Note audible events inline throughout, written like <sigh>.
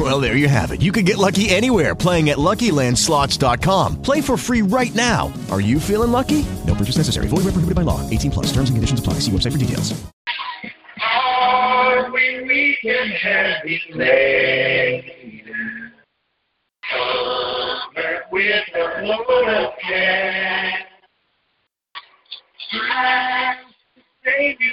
Well, there you have it. You can get lucky anywhere playing at LuckyLandSlots.com. Play for free right now. Are you feeling lucky? No purchase necessary. Void where prohibited by law. 18 plus. Terms and conditions apply. See website for details. We with of. Strive to save you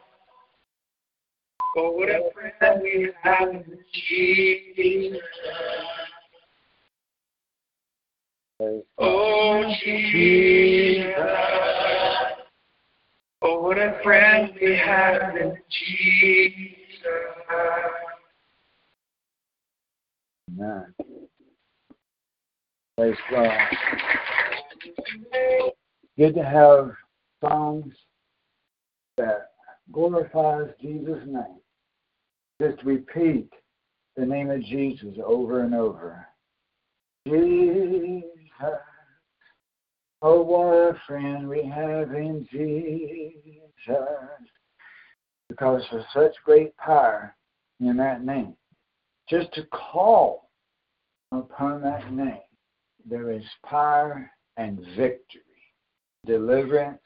what a friend we have in Jesus. Oh, Jesus. Oh, what a friend we have in Jesus. Amen. Praise God. Good to have songs that glorifies Jesus' name. Just repeat the name of Jesus over and over. Jesus. Oh, what a friend we have in Jesus. Because there's such great power in that name. Just to call upon that name, there is power and victory, deliverance.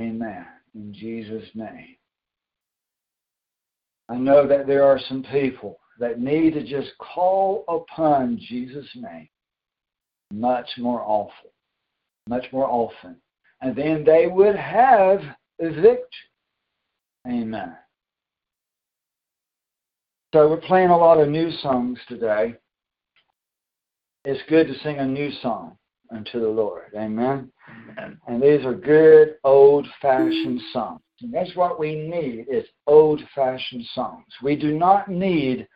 Amen. In Jesus' name. I know that there are some people that need to just call upon Jesus' name much more often, much more often. And then they would have victory. Amen. So we're playing a lot of new songs today. It's good to sing a new song unto the Lord. Amen. And these are good old fashioned songs. And that's what we need is old fashioned songs. We do not need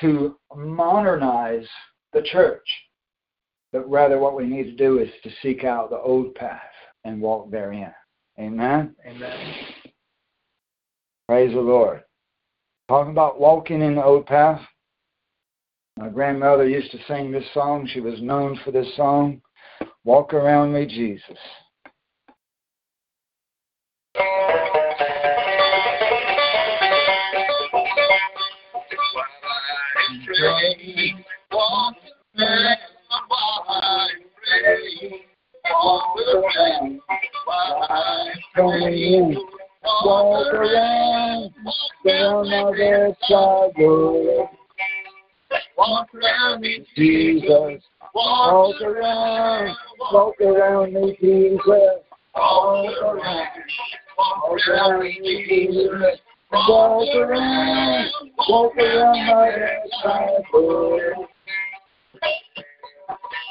to modernize the church, but rather what we need to do is to seek out the old path and walk therein. Amen. Amen. Praise the Lord. Talking about walking in the old path. My grandmother used to sing this song. She was known for this song. Walk around me, Jesus. Walk around walk around while I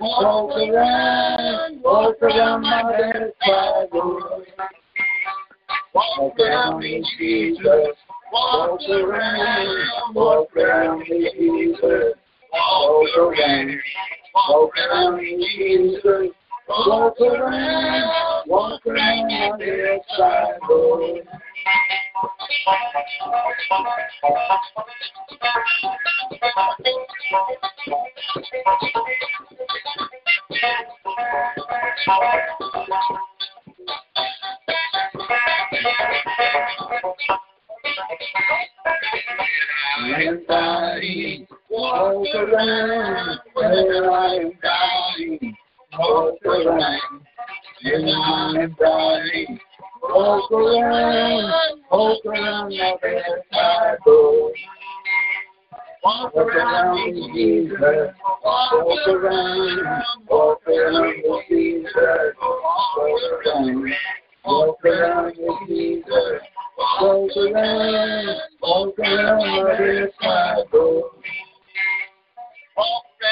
Walk around. Walk around, me, Jesus. Walk around. Me, Jesus. Walk around, my my. Walk around me, Jesus. Walk around, walk around me, Jesus. Walk around, walk around me, Jesus. Walk around, walk around my bedside, Lord. I am dying, walk around where I am dying, walk around where I am dying, walk around, walk around my Lord. Walk around Jesus. Walk around, walk around me, Jesus. Walk around, walk around me, Jesus. Walk around, walk around my bedside, Lord. Walk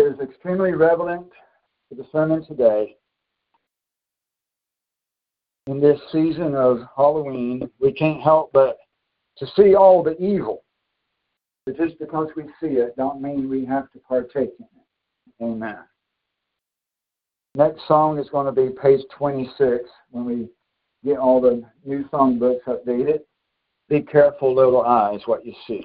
song is extremely relevant to the sermon today. In this season of Halloween, we can't help but to see all the evil. But just because we see it, don't mean we have to partake in it. Amen. Next song is going to be page 26 when we get all the new songbooks updated. Be careful, little eyes, what you see.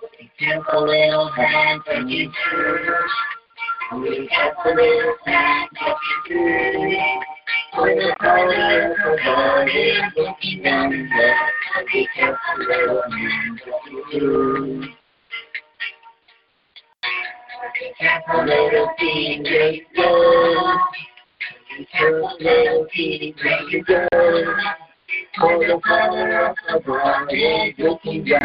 Took a little hand and you do. We kept a little hand and you do. With a color of body looking under. We kept a little hand and you do. We kept a little finger go. We kept a little finger go. For the color of the body looking down.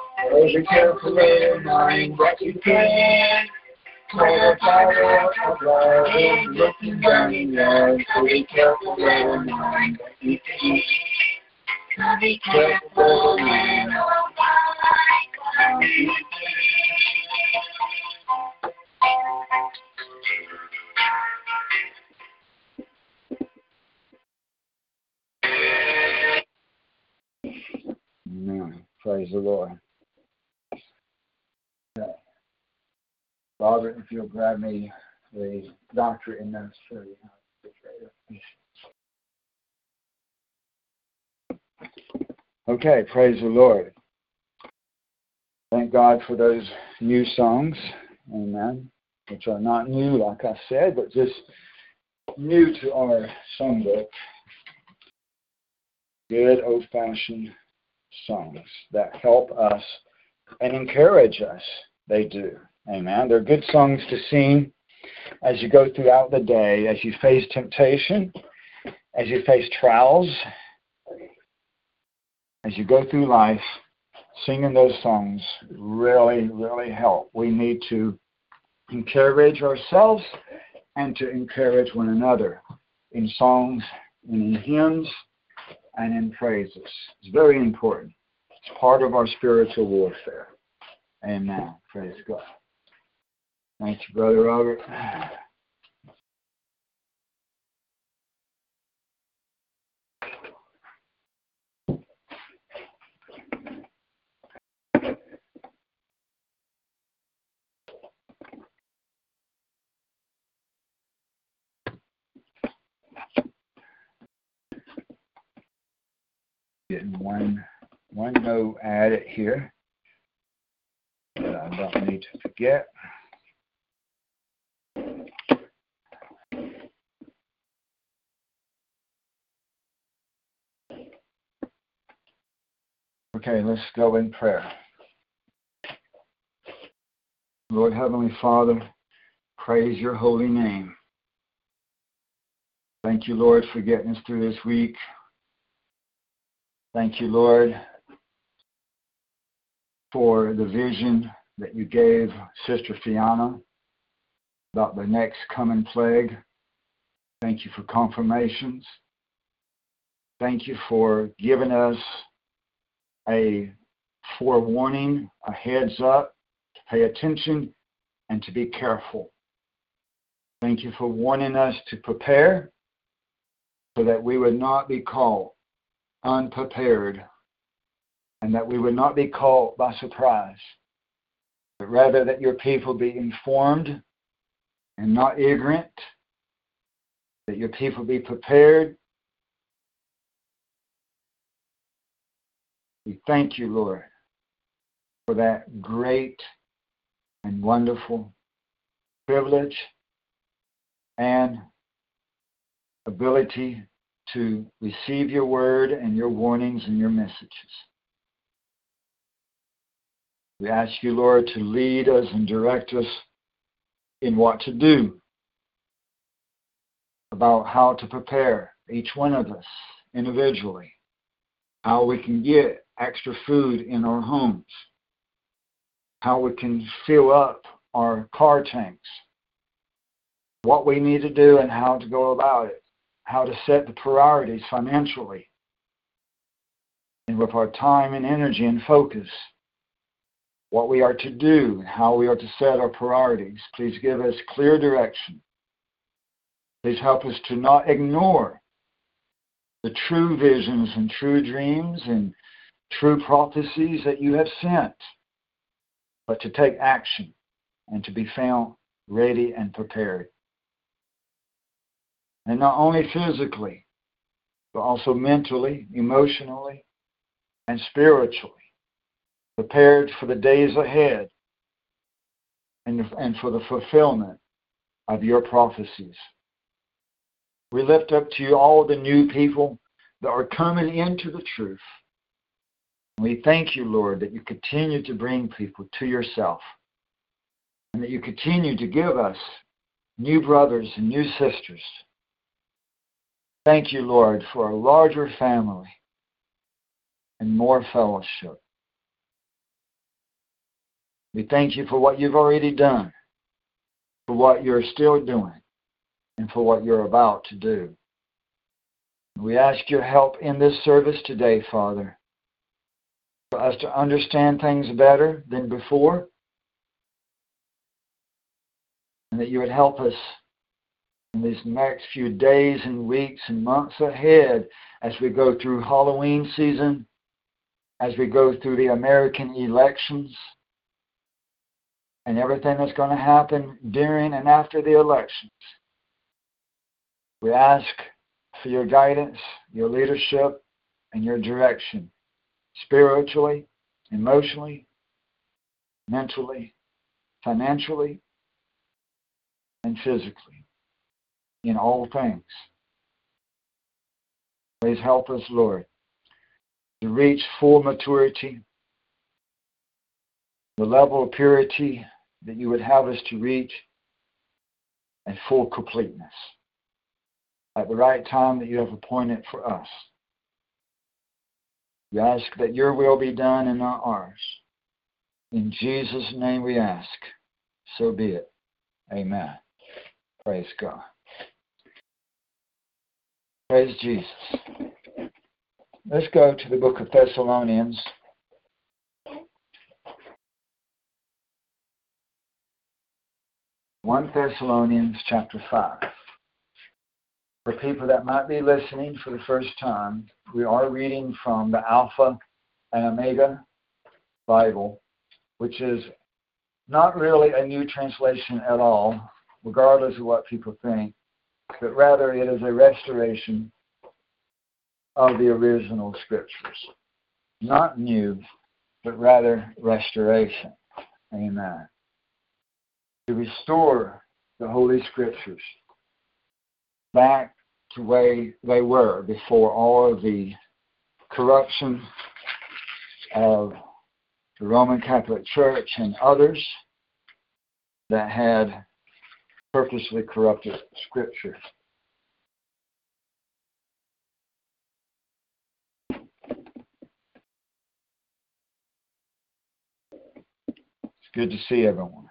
Be careful, little mind what you can. For the fire of love is looking down in. So be careful, little mind you can. So be careful, can. Praise the Lord. Father, if you'll grab me the doctor in the refrigerator. Okay, praise the Lord. Thank God for those new songs, amen, which are not new, like I said, but just new to our songbook. Good old fashioned songs that help us and encourage us. They do. Amen. They're good songs to sing as you go throughout the day, as you face temptation, as you face trials, as you go through life. Singing those songs really, really help. We need to encourage ourselves and to encourage one another in songs and in hymns and in praises. It's very important. It's part of our spiritual warfare. Amen. Praise God. Thank you, Brother Robert. Getting one one note added here that I don't need to forget. Okay, let's go in prayer. Lord Heavenly Father, praise your holy name. Thank you, Lord, for getting us through this week. Thank you, Lord, for the vision that you gave Sister Fiona about the next coming plague. Thank you for confirmations. Thank you for giving us a forewarning, a heads up to pay attention and to be careful. Thank you for warning us to prepare so that we would not be caught unprepared and that we would not be caught by surprise, but rather that your people be informed and not ignorant, that your people be prepared. We thank you, Lord, for that great and wonderful privilege and ability to receive your word and your warnings and your messages. We ask you, Lord, to lead us and direct us in what to do, about how to prepare each one of us individually, how we can get extra food in our homes, how we can fill up our car tanks, what we need to do and how to go about it, how to set the priorities financially, and with our time and energy and focus. What we are to do, and how we are to set our priorities. Please give us clear direction. Please help us to not ignore the true visions and true dreams and true prophecies that you have sent, but to take action and to be found ready and prepared. And not only physically, but also mentally, emotionally, and spiritually prepared for the days ahead and, and for the fulfillment of your prophecies. We lift up to you all the new people that are coming into the truth. We thank you, Lord, that you continue to bring people to yourself and that you continue to give us new brothers and new sisters. Thank you, Lord, for a larger family and more fellowship. We thank you for what you've already done, for what you're still doing, and for what you're about to do. We ask your help in this service today, Father, for us to understand things better than before, and that you would help us in these next few days and weeks and months ahead as we go through Halloween season, as we go through the American elections and everything that's going to happen during and after the elections. We ask for your guidance, your leadership, and your direction spiritually, emotionally, mentally, financially, and physically in all things. Please help us, Lord, to reach full maturity, the level of purity that you would have us to reach, and full completeness at the right time that you have appointed for us. We ask that your will be done and not ours. In Jesus' name we ask. So be it. Amen. Praise God. Praise Jesus. Let's go to the book of Thessalonians. One Thessalonians chapter five. For people that might be listening for the first time, we are reading from the Alpha and Omega Bible, which is not really a new translation at all, regardless of what people think, but rather it is a restoration of the original scriptures. Not new, but rather restoration. Amen. To restore the Holy Scriptures back to where they were before all of the corruption of the Roman Catholic Church and others that had purposely corrupted Scripture. It's good to see everyone.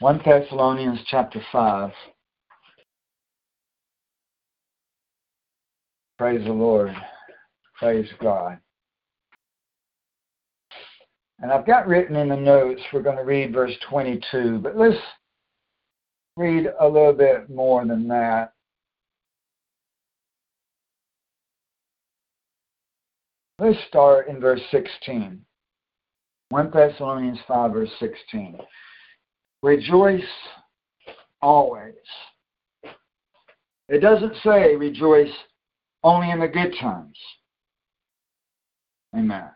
One Thessalonians chapter five. Praise the Lord. Praise God. And I've got written in the notes, we're going to read verse 22, but let's read a little bit more than that. Let's start in verse 16. 1 Thessalonians 5, verse 16. Rejoice always. It doesn't say rejoice only in the good times. Amen.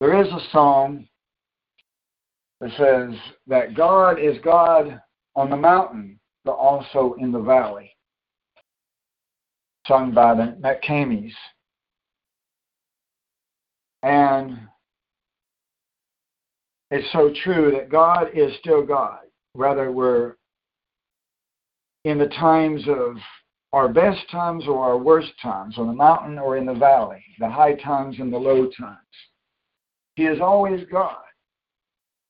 There is a song that says that God is God on the mountain, but also in the valley, sung by the McKameys. And it's so true that God is still God, whether we're in the times of our best times or our worst times, on the mountain or in the valley, the high times and the low times. He is always God.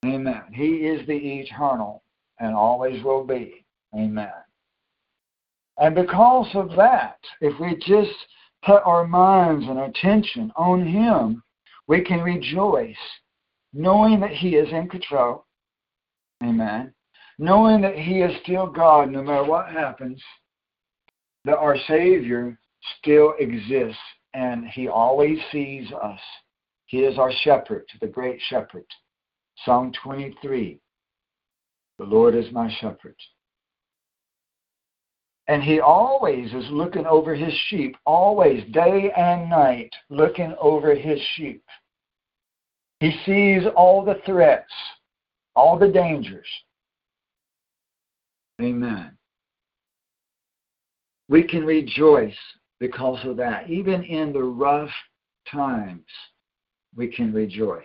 Amen. He is the eternal and always will be. Amen. And because of that, if we just put our minds and attention on Him, we can rejoice knowing that He is in control. Amen. Knowing that He is still God no matter what happens, that our Savior still exists and He always sees us. He is our shepherd, the great shepherd. Psalm 23 The Lord is my shepherd. And he always is looking over his sheep, always, day and night, looking over his sheep. He sees all the threats, all the dangers. Amen. We can rejoice because of that. Even in the rough times, we can rejoice.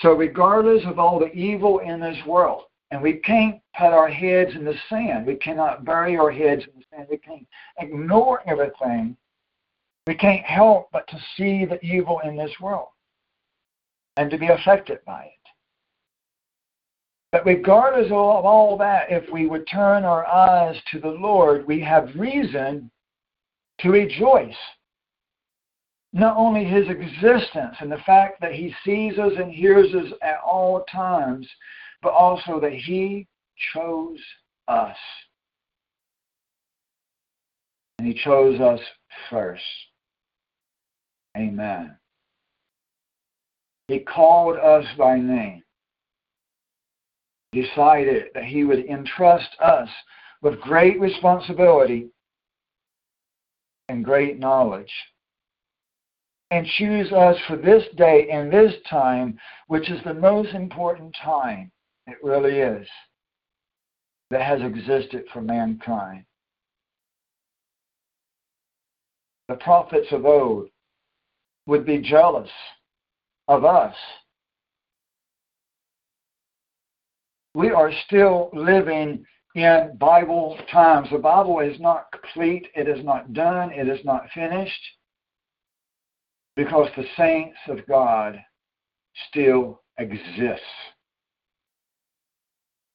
So, regardless of all the evil in this world, and we can't put our heads in the sand, we cannot bury our heads in the sand, we can't ignore everything, we can't help but to see the evil in this world and to be affected by it. But regardless of all that, if we would turn our eyes to the Lord, we have reason to rejoice. Not only his existence and the fact that he sees us and hears us at all times, but also that he chose us. And he chose us first. Amen. He called us by name, decided that He would entrust us with great responsibility and great knowledge, and choose us for this day and this time, which is the most important time. It really is that has existed for mankind. The prophets of old would be jealous of us. We are still living in Bible times. The Bible is not complete, it is not done, it is not finished, because the saints of God still exist.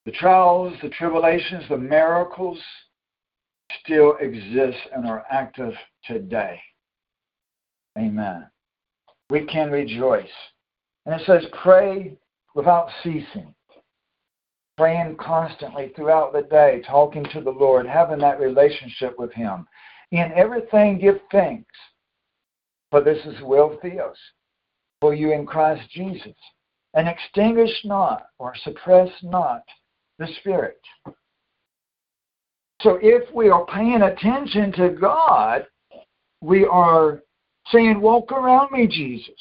The trials, the tribulations, the miracles still exist and are active today. Amen. We can rejoice. And it says, pray without ceasing. Praying constantly throughout the day, talking to the Lord, having that relationship with Him. In everything, give thanks, for this is will of Theos, for you in Christ Jesus. And extinguish not or suppress not the Spirit. So if we are paying attention to God, we are saying, Walk around me, Jesus.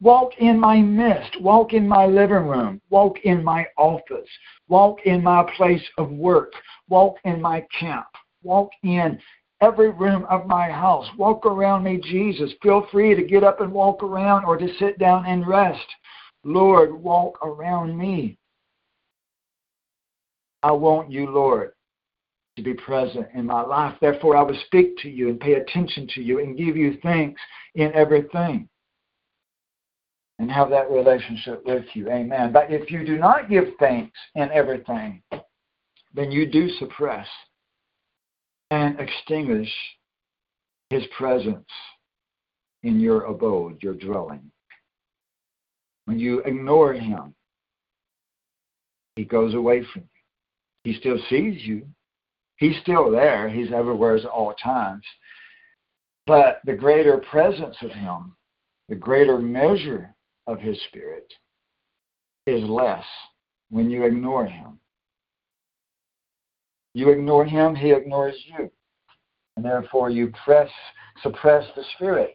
Walk in my midst. Walk in my living room. Walk in my office. Walk in my place of work. Walk in my camp. Walk in every room of my house. Walk around me, Jesus. Feel free to get up and walk around or to sit down and rest. Lord, walk around me. I want you, Lord, to be present in my life. Therefore, I will speak to you and pay attention to you and give you thanks in everything and have that relationship with you. Amen. But if you do not give thanks in everything, then you do suppress and extinguish his presence in your abode, your dwelling. When you ignore him, he goes away from you. He still sees you. He's still there. He's everywhere at all times. But the greater presence of Him, the greater measure of His Spirit, is less when you ignore Him. You ignore Him, He ignores you. And therefore you press, suppress the Spirit.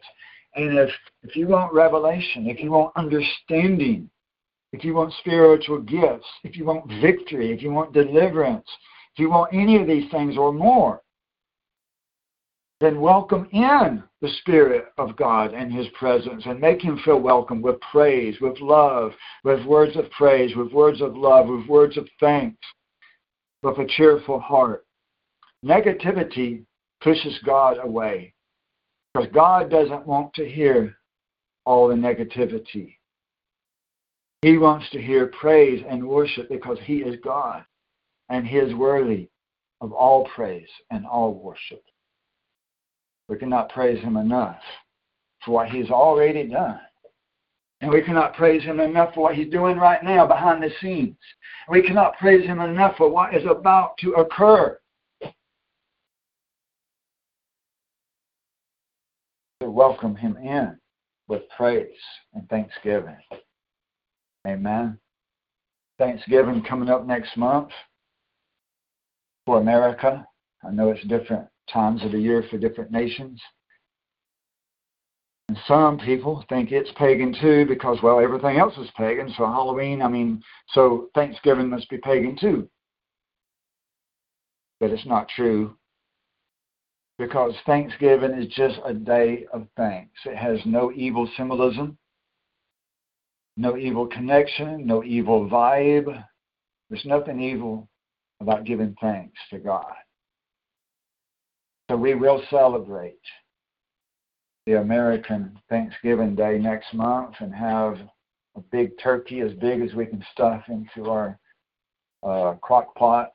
And if, if you want revelation, if you want understanding, if you want spiritual gifts, if you want victory, if you want deliverance, if you want any of these things or more, then welcome in the Spirit of God and His presence and make Him feel welcome with praise, with love, with words of praise, with words of love, with words of thanks, with a cheerful heart. Negativity pushes God away because God doesn't want to hear all the negativity. He wants to hear praise and worship because He is God and He is worthy of all praise and all worship. We cannot praise Him enough for what He's already done. And we cannot praise Him enough for what He's doing right now behind the scenes. We cannot praise Him enough for what is about to occur. To welcome Him in with praise and thanksgiving. Amen. Thanksgiving coming up next month for America. I know it's different times of the year for different nations. And some people think it's pagan too because, well, everything else is pagan. So Halloween, I mean, so Thanksgiving must be pagan too. But it's not true because Thanksgiving is just a day of thanks. It has no evil symbolism no evil connection, no evil vibe. There's nothing evil about giving thanks to God. So we will celebrate the American Thanksgiving Day next month and have a big turkey as big as we can stuff into our uh, crock pot.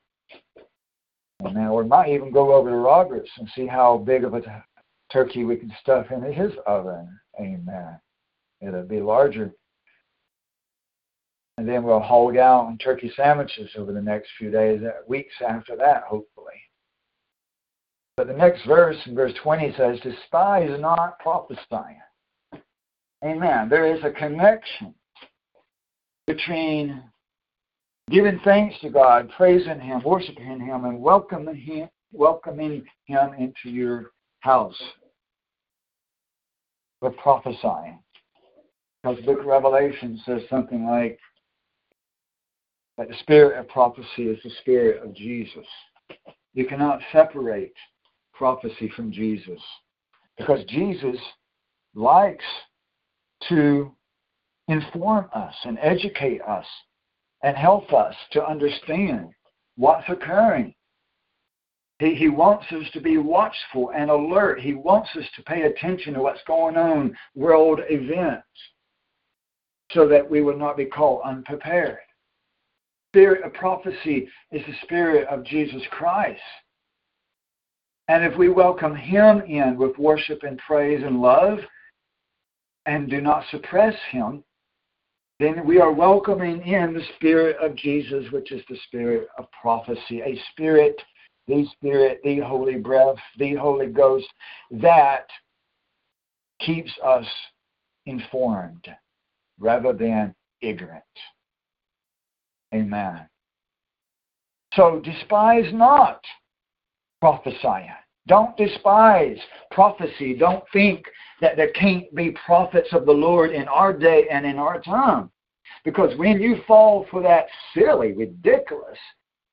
And now we might even go over to Roberts and see how big of a t- turkey we can stuff into his oven. Amen. It'll be larger and then we'll hold out on turkey sandwiches over the next few days, uh, weeks after that, hopefully. But the next verse, in verse 20, says, Despise not prophesying. Amen. There is a connection between giving thanks to God, praising Him, worshiping Him, and welcoming Him, welcoming Him into your house with prophesying. Because the book of Revelation says something like that the spirit of prophecy is the spirit of Jesus. You cannot separate prophecy from Jesus because Jesus likes to inform us and educate us and help us to understand what's occurring. He, he wants us to be watchful and alert. He wants us to pay attention to what's going on, world events, so that we will not be caught unprepared. The spirit of prophecy is the spirit of Jesus Christ. And if we welcome him in with worship and praise and love and do not suppress him, then we are welcoming in the Spirit of Jesus, which is the Spirit of prophecy, a Spirit, the Spirit, the Holy Breath, the Holy Ghost that keeps us informed rather than ignorant. Amen. So despise not prophesying. Don't despise prophecy. Don't think that there can't be prophets of the Lord in our day and in our time. Because when you fall for that silly, ridiculous,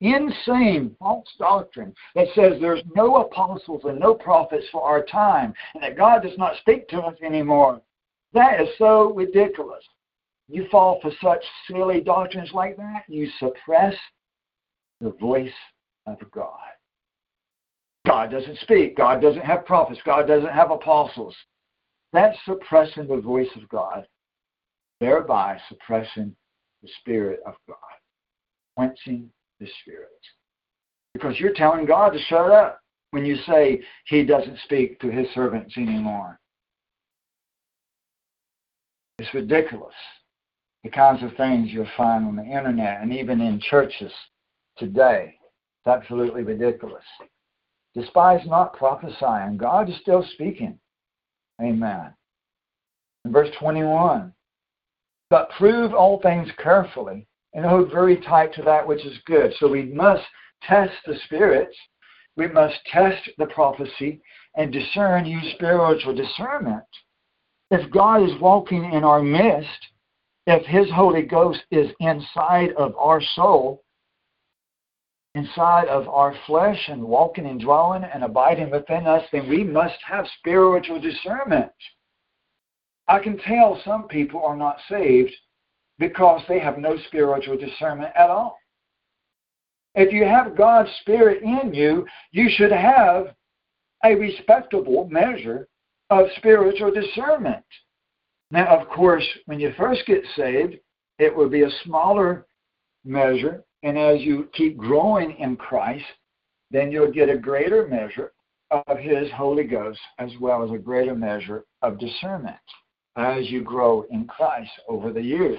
insane false doctrine that says there's no apostles and no prophets for our time and that God does not speak to us anymore, that is so ridiculous. You fall for such silly doctrines like that, you suppress the voice of God. God doesn't speak. God doesn't have prophets. God doesn't have apostles. That's suppressing the voice of God, thereby suppressing the Spirit of God, quenching the Spirit. Because you're telling God to shut up when you say He doesn't speak to His servants anymore. It's ridiculous. The kinds of things you'll find on the internet and even in churches today. It's absolutely ridiculous. Despise not prophesying. God is still speaking. Amen. In verse 21, but prove all things carefully and hold very tight to that which is good. So we must test the spirits. We must test the prophecy and discern, use spiritual discernment. If God is walking in our midst, if His Holy Ghost is inside of our soul, inside of our flesh and walking and dwelling and abiding within us, then we must have spiritual discernment. I can tell some people are not saved because they have no spiritual discernment at all. If you have God's Spirit in you, you should have a respectable measure of spiritual discernment. Now, of course, when you first get saved, it will be a smaller measure and as you keep growing in Christ, then you'll get a greater measure of His Holy Ghost as well as a greater measure of discernment as you grow in Christ over the years.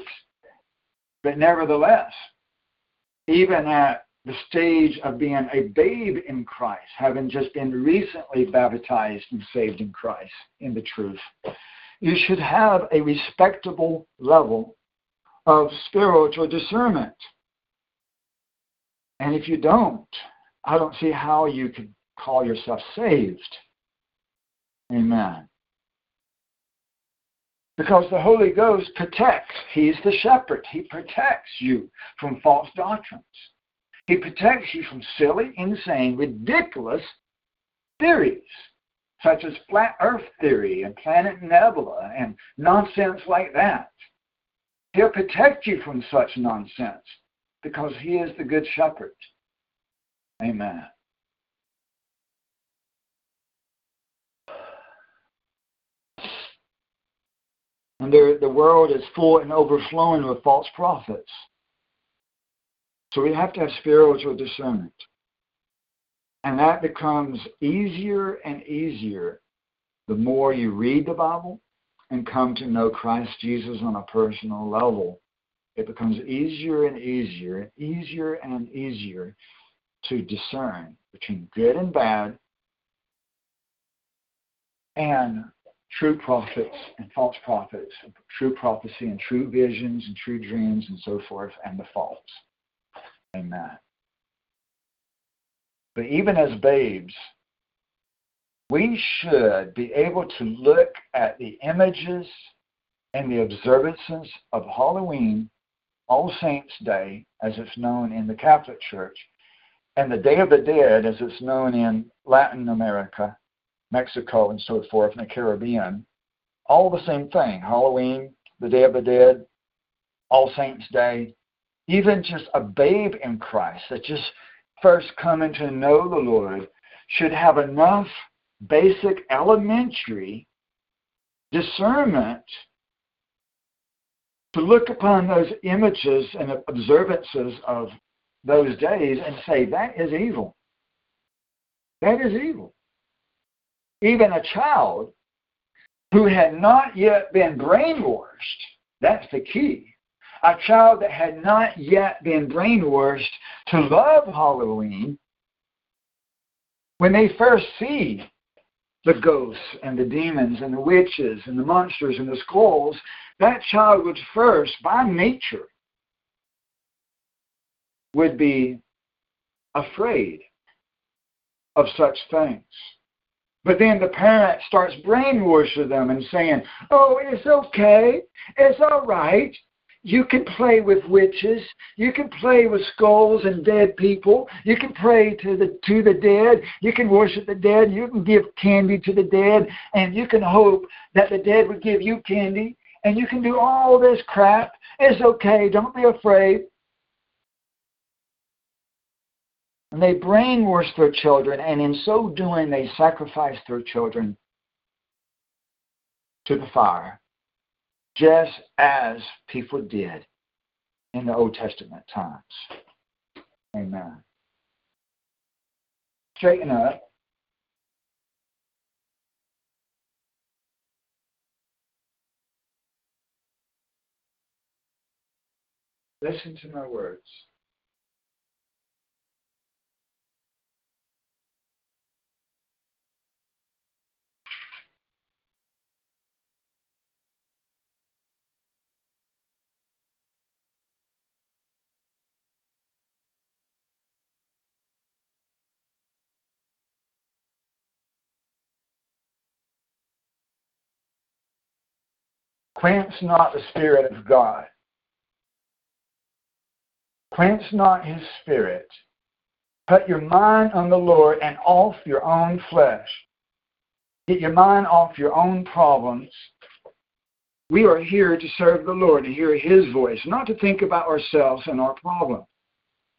But nevertheless, even at the stage of being a babe in Christ, having just been recently baptized and saved in Christ in the truth, you should have a respectable level of spiritual discernment. And if you don't, I don't see how you could call yourself saved. Amen. Because the Holy Ghost protects. He's the shepherd. He protects you from false doctrines. He protects you from silly, insane, ridiculous theories, such as flat earth theory and planet Nibiru and nonsense like that. He'll protect you from such nonsense because he is the good shepherd. Amen. And the world is full and overflowing with false prophets. So we have to have spiritual discernment. And that becomes easier and easier the more you read the Bible and come to know Christ Jesus on a personal level it becomes easier and easier easier and easier to discern between good and bad and true prophets and false prophets, true prophecy and true visions and true dreams and so forth, and the false. Amen. But even as babes, we should be able to look at the images and the observances of Halloween, All Saints' Day, as it's known in the Catholic Church, and the Day of the Dead, as it's known in Latin America, Mexico, and so forth, and the Caribbean, all the same thing. Halloween, the Day of the Dead, All Saints' Day, even just a babe in Christ that just first coming to know the Lord should have enough basic elementary discernment to look upon those images and observances of those days and say, that is evil. That is evil. Even a child who had not yet been brainwashed, that's the key. A child that had not yet been brainwashed to love Halloween, when they first see the ghosts and the demons and the witches and the monsters and the skulls, that child would first, by nature, would be afraid of such things. But then the parent starts brainwashing them and saying, oh, it's okay, it's all right, you can play with witches. You can play with skulls and dead people. You can pray to the to the dead. You can worship the dead. You can give candy to the dead, and you can hope that the dead would give you candy. And you can do all this crap. It's okay. Don't be afraid. And they brainwash their children, and in so doing, they sacrifice their children to the fire just as people did in the Old Testament times. Amen. Straighten up. Listen to my words. Quench not the Spirit of God. Quench not his Spirit. Put your mind on the Lord and off your own flesh. Get your mind off your own problems. We are here to serve the Lord, to hear his voice, not to think about ourselves and our problems.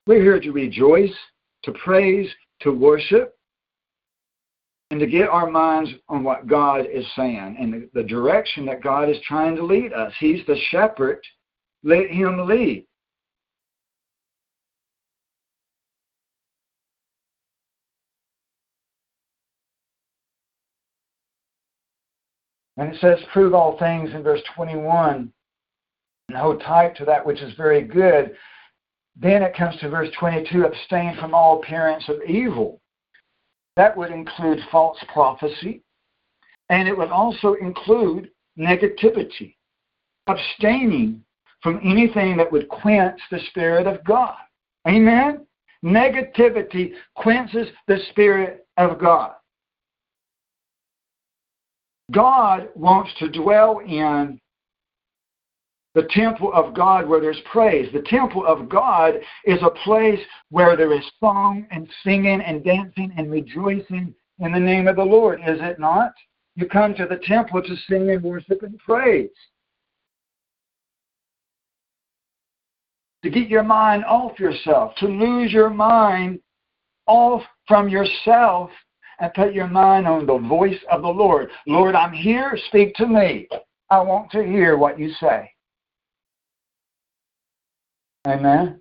We're here to rejoice, to praise, to worship, and to get our minds on what God is saying and the, the direction that God is trying to lead us. He's the shepherd. Let him lead. And it says, prove all things in verse 21 and hold tight to that which is very good. Then it comes to verse 22 abstain from all appearance of evil. That would include false prophecy, and it would also include negativity, abstaining from anything that would quench the Spirit of God. Amen? Negativity quenches the Spirit of God. God wants to dwell in the temple of God where there's praise. The temple of God is a place where there is song and singing and dancing and rejoicing in the name of the Lord, is it not? You come to the temple to sing and worship and praise. To get your mind off yourself, to lose your mind off from yourself and put your mind on the voice of the Lord. Lord, I'm here, speak to me. I want to hear what you say. Amen.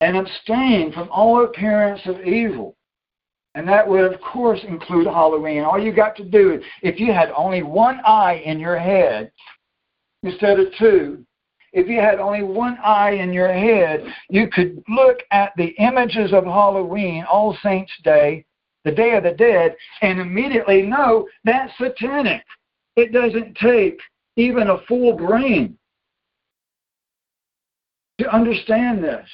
And abstain from all appearance of evil. And that would, of course, include Halloween. All you got to do, if you had only one eye in your head instead of two, if you had only one eye in your head, you could look at the images of Halloween, All Saints' Day, the Day of the Dead, and immediately know that's satanic. It doesn't take even a full brain to understand this.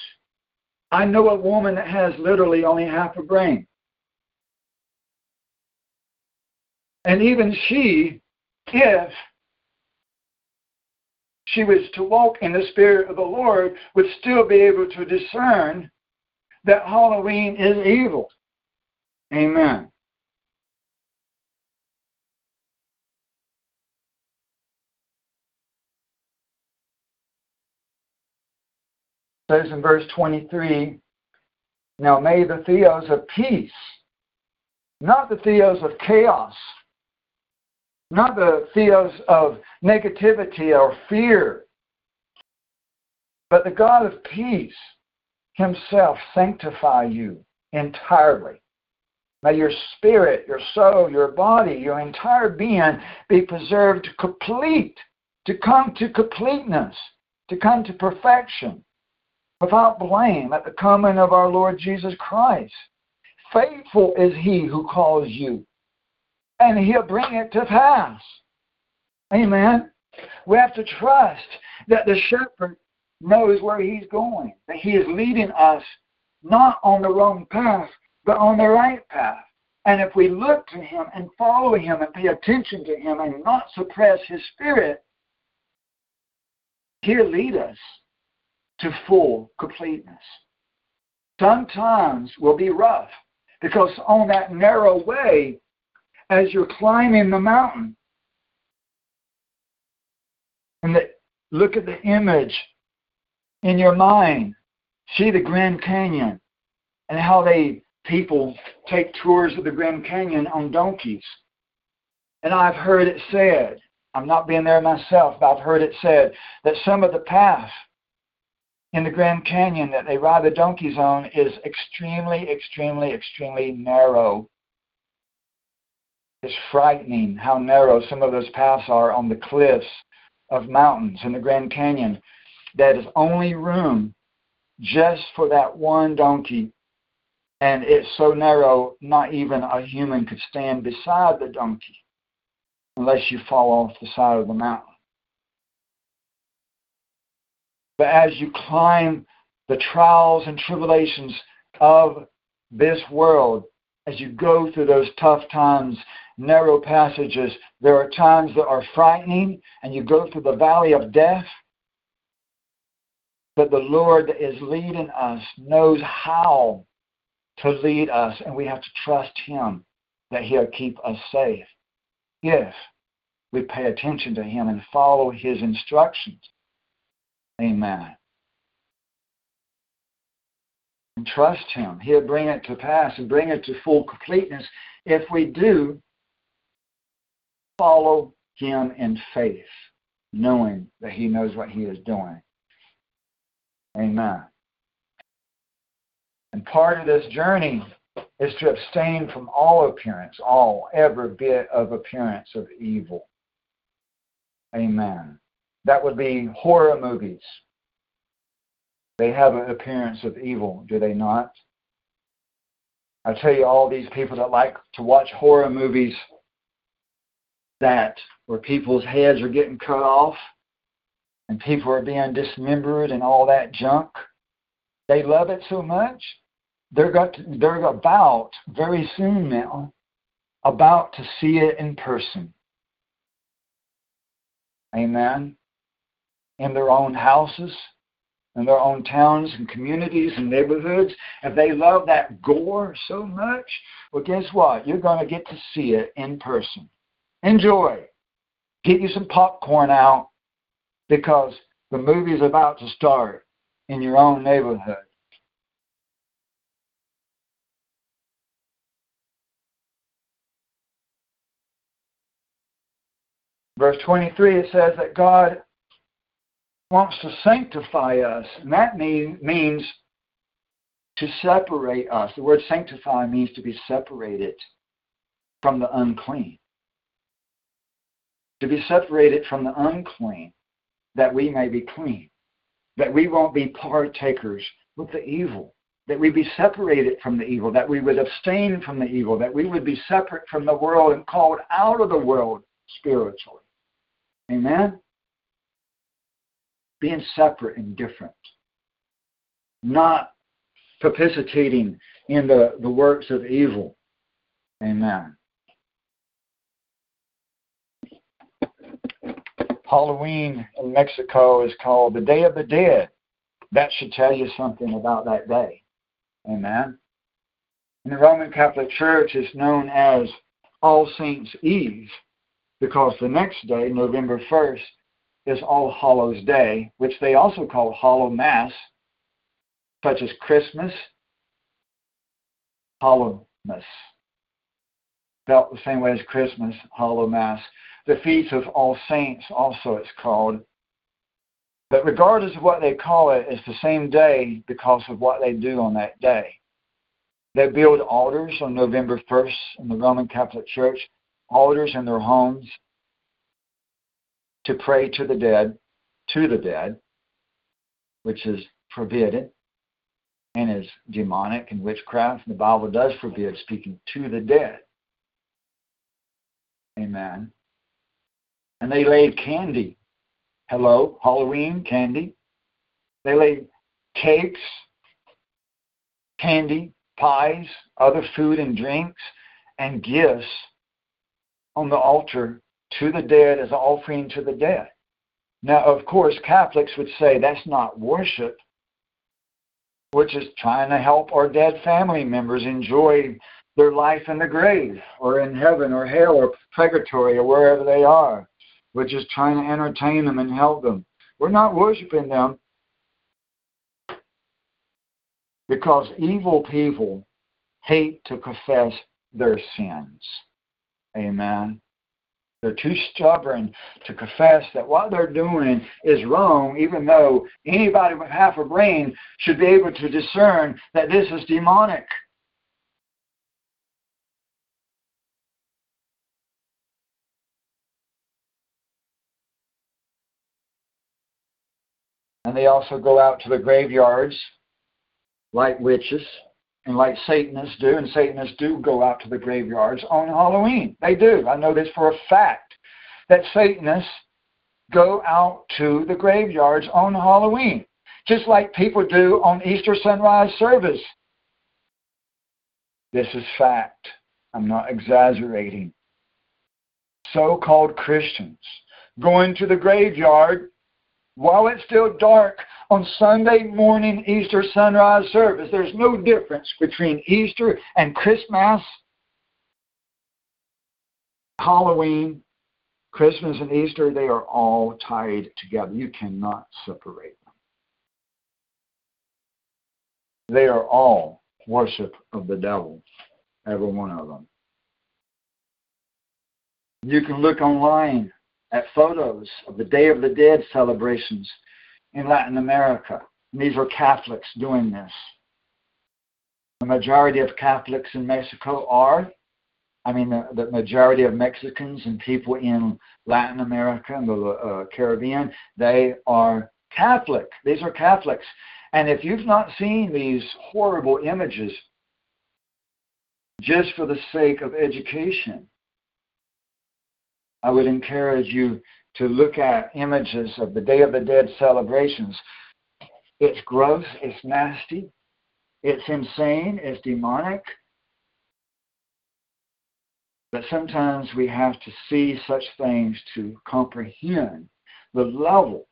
I know a woman that has literally only half a brain. And even she, if she was to walk in the Spirit of the Lord, would still be able to discern that Halloween is evil. Amen. Says in verse 23 Now may the theos of peace, not the theos of chaos, not the theos of negativity or fear, but the God of peace himself sanctify you entirely. May your spirit, your soul, your body, your entire being be preserved complete, to come to completeness, to come to perfection without blame at the coming of our Lord Jesus Christ. Faithful is he who calls you, and he'll bring it to pass. Amen. We have to trust that the shepherd knows where he's going, that he is leading us not on the wrong path, but on the right path. And if we look to him and follow him and pay attention to him and not suppress his spirit, he'll lead us to full completeness. Sometimes will be rough because on that narrow way, as you're climbing the mountain, and the, look at the image in your mind, see the Grand Canyon and how they people take tours of the Grand Canyon on donkeys. And I've heard it said, I'm not being there myself, but I've heard it said that some of the paths in the Grand Canyon that they ride the donkeys on is extremely, extremely, extremely narrow. It's frightening how narrow some of those paths are on the cliffs of mountains in the Grand Canyon. That is only room just for that one donkey. And it's so narrow, not even a human could stand beside the donkey unless you fall off the side of the mountain. But as you climb the trials and tribulations of this world, as you go through those tough times, narrow passages, there are times that are frightening, and you go through the valley of death. But the Lord that is leading us knows how to lead us, and we have to trust Him that He'll keep us safe if we pay attention to Him and follow His instructions. Amen. And trust Him. He'll bring it to pass and bring it to full completeness if we do follow Him in faith, knowing that He knows what He is doing. Amen. And part of this journey is to abstain from all appearance, all, every bit of appearance of evil. Amen. That would be horror movies. They have an appearance of evil, do they not? I tell you, all these people that like to watch horror movies that where people's heads are getting cut off and people are being dismembered and all that junk, they love it so much. They're got to, they're about very soon now about to see it in person. Amen in their own houses, in their own towns and communities and neighborhoods, if they love that gore so much, well, guess what? You're going to get to see it in person. Enjoy. Get you some popcorn out because the movie is about to start in your own neighborhood. Verse 23, it says that God wants to sanctify us, and that mean, means to separate us. The word sanctify means to be separated from the unclean. To be separated from the unclean, that we may be clean. that we won't be partakers with the evil, that we be separated from the evil, that we would abstain from the evil, that we would be separate from the world and called out of the world spiritually. Amen? Being separate and different, not participating in the, the works of evil. Amen. Halloween in Mexico is called the Day of the Dead. That should tell you something about that day. Amen. In the Roman Catholic Church, it's known as All Saints' Eve because the next day, November 1st, is All Hallows Day, which they also call Hallow Mass, such as Christmas, Hallowmas. Felt the same way as Christmas, Hallow Mass. The Feast of All Saints, also it's called. But regardless of what they call it, it's the same day because of what they do on that day. They build altars on November 1st in the Roman Catholic Church, altars in their homes to pray to the dead, to the dead, which is forbidden and is demonic and witchcraft. The Bible does forbid speaking to the dead. Amen and they laid candy. Hello, Halloween candy. They laid cakes, candy, pies, other food and drinks, and gifts on the altar to the dead as an offering to the dead. Now, of course, Catholics would say that's not worship, which is trying to help our dead family members enjoy their life in the grave or in heaven or hell or purgatory or wherever they are. We're just trying to entertain them and help them. We're not worshiping them because evil people hate to confess their sins. Amen. They're too stubborn to confess that what they're doing is wrong, even though anybody with half a brain should be able to discern that this is demonic. And they also go out to the graveyards like witches and like Satanists do. And Satanists do go out to the graveyards on Halloween. They do. I know this for a fact that Satanists go out to the graveyards on Halloween, just like people do on Easter sunrise service. This is fact. I'm not exaggerating. So called Christians going to the graveyard while it's still dark on Sunday morning Easter sunrise service. There's no difference between Easter and Christmas, Halloween, Christmas, and Easter. They are all tied together. You cannot separate them. They are all worship of the devil, every one of them. You can look online at photos of the Day of the Dead celebrations in Latin America. And these are Catholics doing this. The majority of Catholics in Mexico are, I mean, the, the majority of Mexicans and people in Latin America and the uh, Caribbean, they are Catholic. These are Catholics. And if you've not seen these horrible images, just for the sake of education, I would encourage you to look at images of the Day of the Dead celebrations. It's gross, it's nasty, it's insane, it's demonic. But sometimes we have to see such things to comprehend the level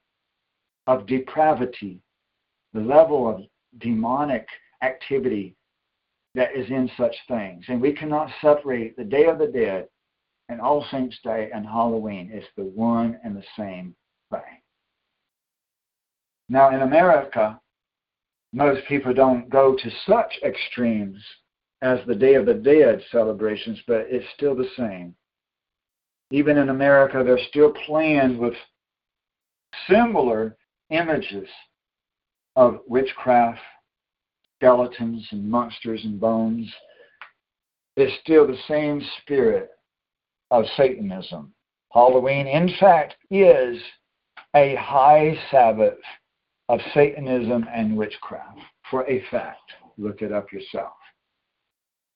of depravity, the level of demonic activity that is in such things. And we cannot separate the Day of the Dead and All Saints Day and Halloween is the one and the same thing. Now, in America, most people don't go to such extremes as the Day of the Dead celebrations, but it's still the same. Even in America, they're still playing with similar images of witchcraft, skeletons, and monsters and bones. It's still the same spirit of Satanism. Halloween, in fact, is a high Sabbath of Satanism and witchcraft for a fact. Look it up yourself.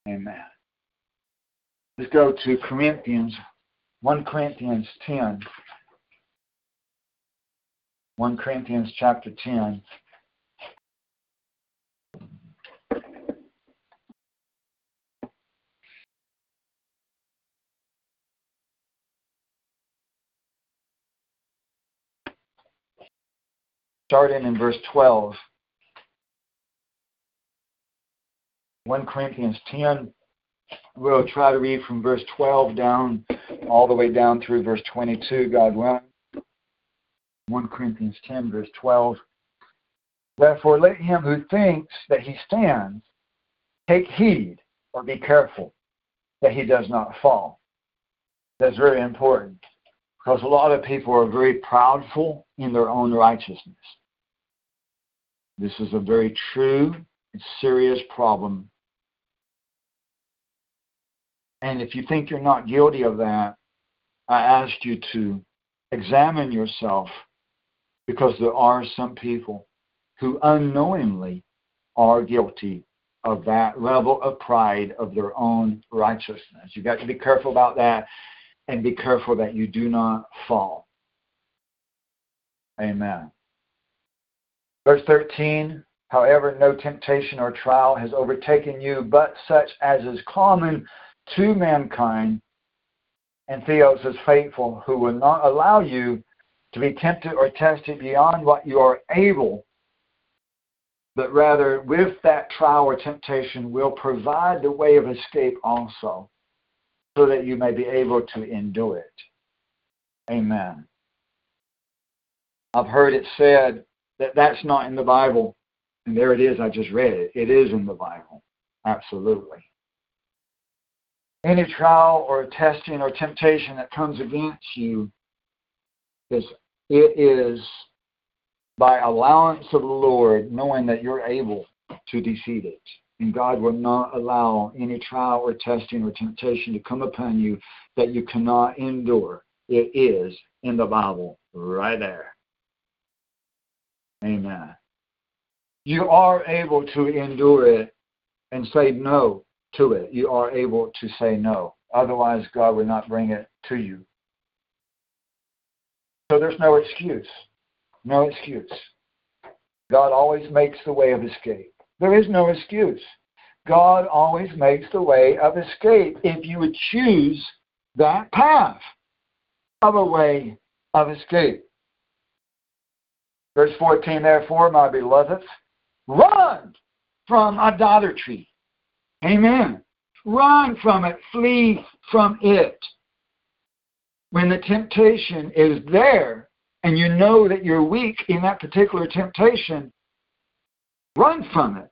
Amen. Let's go to Corinthians, 1 Corinthians 10. 1 Corinthians chapter 10. Starting in verse 12. 1 Corinthians 10. We'll try to read from verse 12 down, all the way down through verse 22, God willing. 1 Corinthians 10, verse 12. Therefore, let him who thinks that he stands take heed or be careful that he does not fall. That's very important because a lot of people are very proudful in their own righteousness. This is a very true and serious problem. And if you think you're not guilty of that, I ask you to examine yourself because there are some people who unknowingly are guilty of that level of pride of their own righteousness. You've got to be careful about that and be careful that you do not fall. Amen. Verse 13 However, no temptation or trial has overtaken you but such as is common to mankind. And Theos is faithful, who will not allow you to be tempted or tested beyond what you are able, but rather with that trial or temptation will provide the way of escape also, so that you may be able to endure it. Amen. I've heard it said that that's not in the Bible, and there it is. I just read it. It is in the Bible. Absolutely. Any trial or testing or temptation that comes against you is it is by allowance of the Lord, knowing that you're able to defeat it. And God will not allow any trial or testing or temptation to come upon you that you cannot endure. It is in the Bible right there. Amen. You are able to endure it and say no to it. You are able to say no. Otherwise, God would not bring it to you. So there's no excuse. No excuse. God always makes the way of escape. There is no excuse. God always makes the way of escape if you would choose that path of a way of escape. Verse 14, therefore, my beloved, run from idolatry. Amen. Run from it, flee from it when the temptation is there and you know that you're weak in that particular temptation, run from it.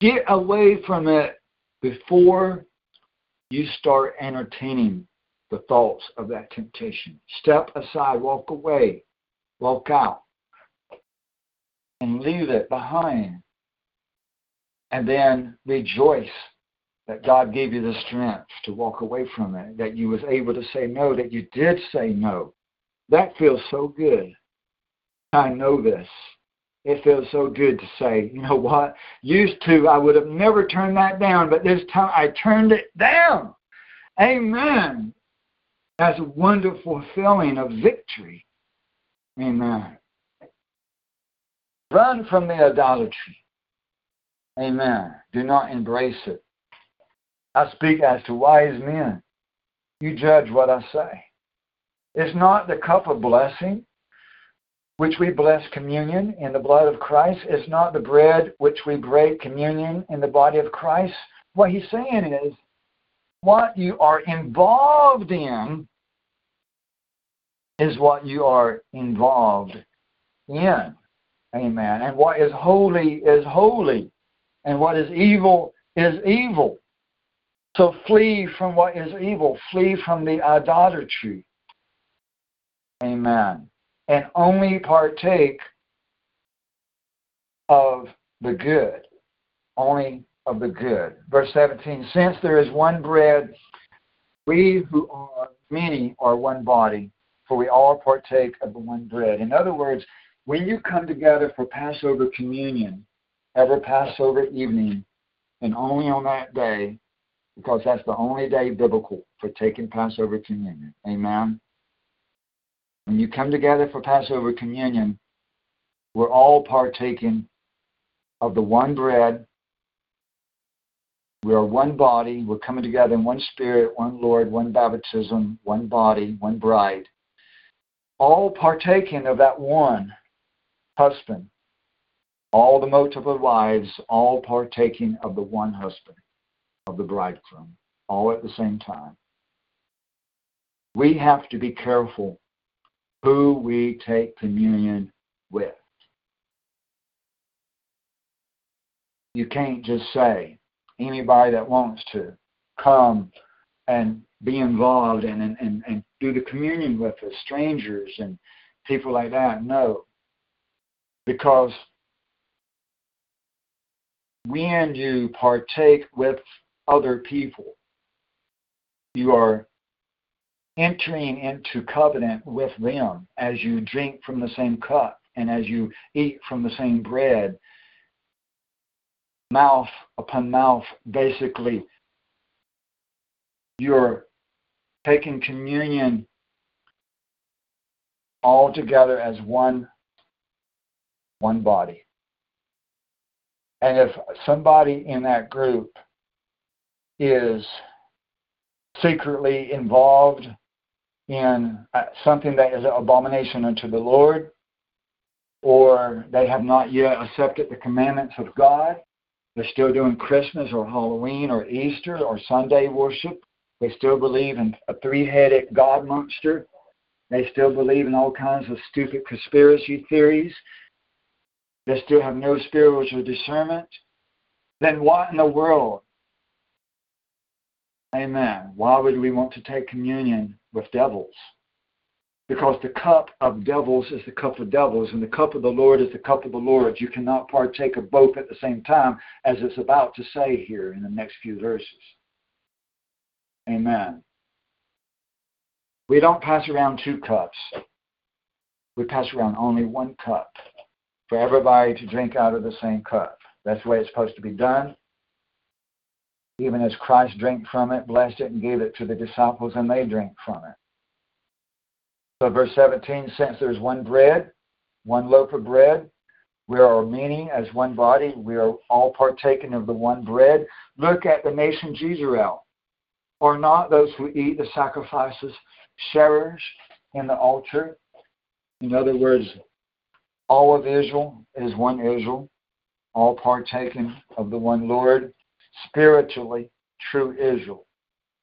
Get away from it before you start entertaining the thoughts of that temptation. Step aside, walk away, walk out, and leave it behind. And then rejoice that God gave you the strength to walk away from it, that you was able to say no, that you did say no. That feels so good. I know this. It feels so good to say, you know what? Used to, I would have never turned that down, but this time I turned it down. Amen. That's a wonderful feeling of victory. Amen. Run from the idolatry. Amen. Do not embrace it. I speak as to wise men. You judge what I say. It's not the cup of blessing which we bless communion in the blood of Christ. It's not the bread which we break communion in the body of Christ. What he's saying is what you are involved in is what you are involved in. Amen. And what is holy is holy. And what is evil is evil. So flee from what is evil, flee from the idolatry. Amen. And only partake of the good. Only of the good. Verse 17 Since there is one bread, we who are many are one body, for we all partake of the one bread. In other words, when you come together for Passover communion, every Passover evening, and only on that day, because that's the only day biblical for taking Passover communion. Amen. When you come together for Passover communion, we're all partaking of the one bread. We are one body. We're coming together in one spirit, one Lord, one baptism, one body, one bride. All partaking of that one husband. All the multiple wives, all partaking of the one husband, of the bridegroom, all at the same time. We have to be careful who we take communion with. You can't just say, anybody that wants to come and be involved and, and, and do the communion with us, strangers and people like that. No. Because when you partake with other people, you are entering into covenant with them as you drink from the same cup and as you eat from the same bread, mouth upon mouth, basically, you're taking communion all together as one one body. And if somebody in that group is secretly involved in uh, something that is an abomination unto the Lord, or they have not yet accepted the commandments of God, they're still doing Christmas or Halloween or Easter or Sunday worship. They still believe in a three headed God monster. They still believe in all kinds of stupid conspiracy theories. They still have no spiritual discernment. Then what in the world? Amen. Why would we want to take communion with devils? Because the cup of devils is the cup of devils, and the cup of the Lord is the cup of the Lord. You cannot partake of both at the same time, as it's about to say here in the next few verses. Amen. We don't pass around two cups. We pass around only one cup for everybody to drink out of the same cup. That's the way it's supposed to be done even as Christ drank from it, blessed it, and gave it to the disciples, and they drank from it. So, verse 17, since there's one bread, one loaf of bread, we are many as one body. We are all partaking of the one bread. Look at the nations Israel. Are not those who eat the sacrifices sharers in the altar? In other words, all of Israel is one Israel, all partaking of the one Lord spiritually true Israel.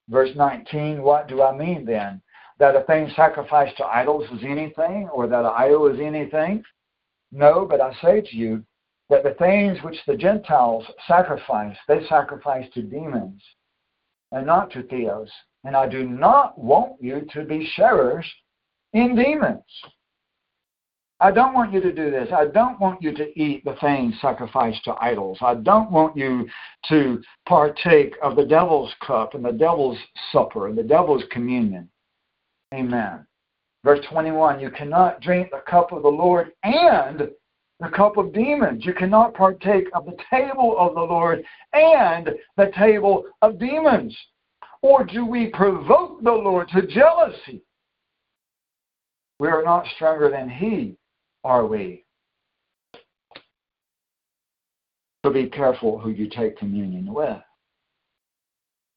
Verse 19, what do I mean then? That a thing sacrificed to idols is anything, or that an idol is anything? No, but I say to you that the things which the Gentiles sacrifice, they sacrifice to demons and not to theos. And I do not want you to be sharers in demons. I don't want you to do this. I don't want you to eat the things sacrificed to idols. I don't want you to partake of the devil's cup and the devil's supper and the devil's communion. Amen. Verse 21 You cannot drink the cup of the Lord and the cup of demons. You cannot partake of the table of the Lord and the table of demons. Or do we provoke the Lord to jealousy? We are not stronger than He are we? So be careful who you take communion with.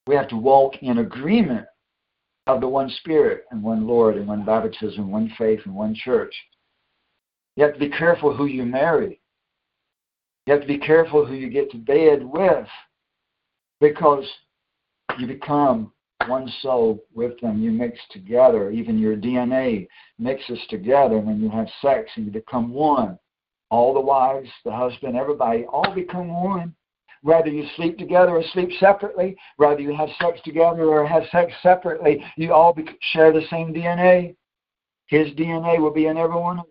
We have to walk in agreement of the one Spirit and one Lord and one baptism, one faith and one church. You have to be careful who you marry. You have to be careful who you get to bed with because you become one soul with them. You mix together. Even your DNA mixes together when you have sex and you become one. All the wives, the husband, everybody, all become one. Whether you sleep together or sleep separately, whether you have sex together or have sex separately, you all be- share the same DNA. His DNA will be in everyone.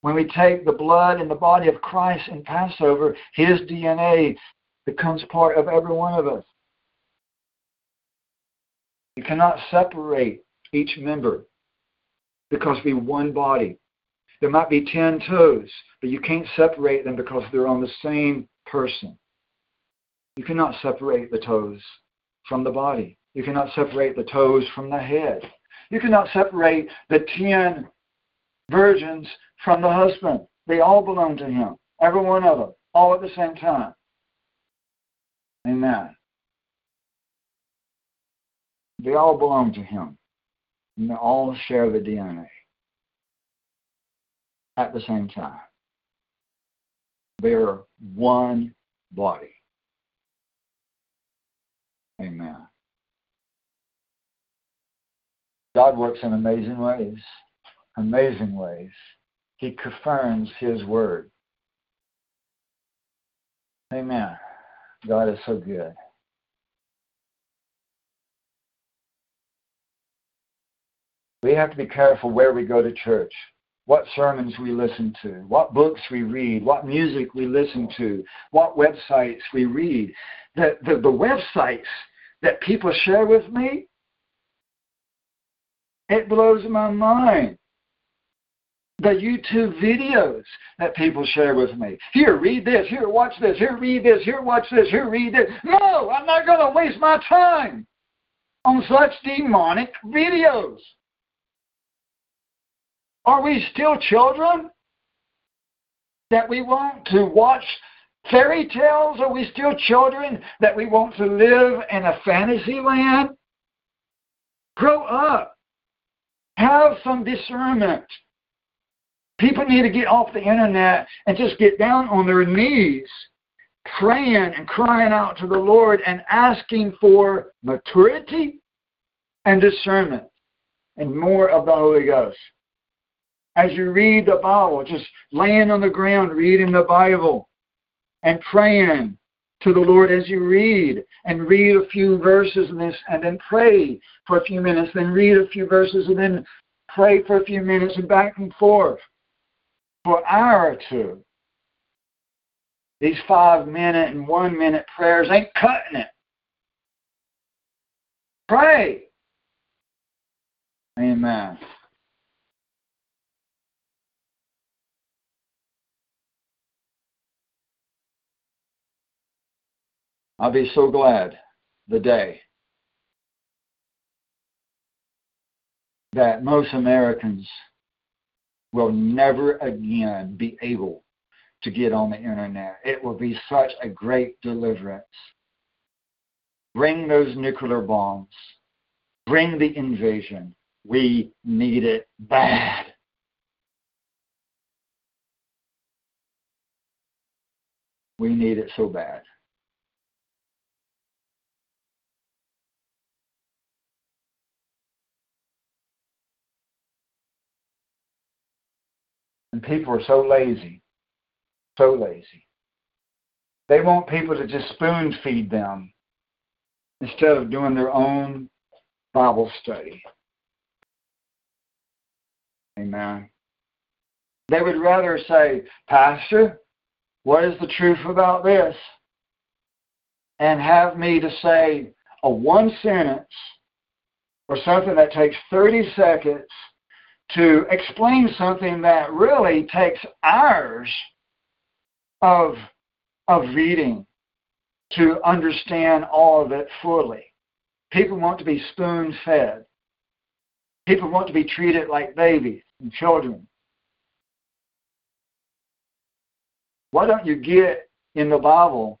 When we take the blood and the body of Christ in Passover, his DNA becomes part of every one of us. You cannot separate each member because we one body. There might be 10 toes, but you can't separate them because they're on the same person. You cannot separate the toes from the body. You cannot separate the toes from the head. You cannot separate the 10 virgins from the husband. They all belong to him, every one of them, all at the same time. Amen. They all belong to him. And they all share the DNA at the same time. They're one body. Amen. God works in amazing ways. Amazing ways. He confirms His word. Amen. God is so good. We have to be careful where we go to church, what sermons we listen to, what books we read, what music we listen to, what websites we read. The, the, the websites that people share with me, it blows my mind. The YouTube videos that people share with me. Here, read this. Here, watch this. Here, read this. Here, watch this. Here, read this. No, I'm not going to waste my time on such demonic videos. Are we still children? That we want to watch fairy tales? Are we still children that we want to live in a fantasy land? Grow up. Have some discernment. People need to get off the internet and just get down on their knees, praying and crying out to the Lord and asking for maturity and discernment and more of the Holy Ghost. As you read the Bible, just laying on the ground reading the Bible and praying to the Lord as you read and read a few verses and, this, and then pray for a few minutes, then read a few verses and then pray for a few minutes and back and forth for an hour or two. These five minute and one minute prayers ain't cutting it. Pray. Amen. I'll be so glad the day that most Americans will never again be able to get on the internet. It will be such a great deliverance. Bring those nuclear bombs. Bring the invasion. We need it bad. We need it so bad. And people are so lazy, so lazy. They want people to just spoon feed them instead of doing their own Bible study. Amen. They would rather say, Pastor, what is the truth about this? And have me to say a one sentence or something that takes 30 seconds to explain something that really takes hours of, of reading to understand all of it fully. People want to be spoon fed. People want to be treated like babies and children. Why don't you get in the Bible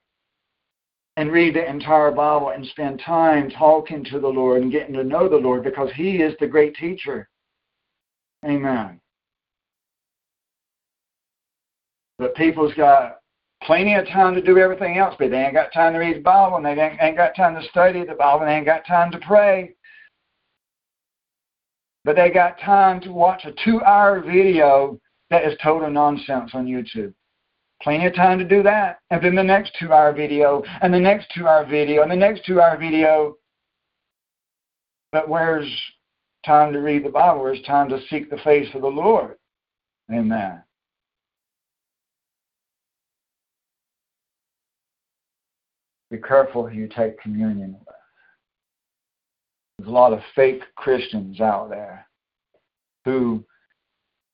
and read the entire Bible and spend time talking to the Lord and getting to know the Lord because He is the great teacher. Amen. But people's got plenty of time to do everything else, but they ain't got time to read the Bible, and they ain't, ain't got time to study the Bible, and they ain't got time to pray. But they got time to watch a two-hour video that is total nonsense on YouTube. Plenty of time to do that. And then the next two-hour video, and the next two-hour video, and the next two-hour video. But where's time to read the Bible. It's time to seek the face of the Lord. Amen. Be careful who you take communion with. There's a lot of fake Christians out there who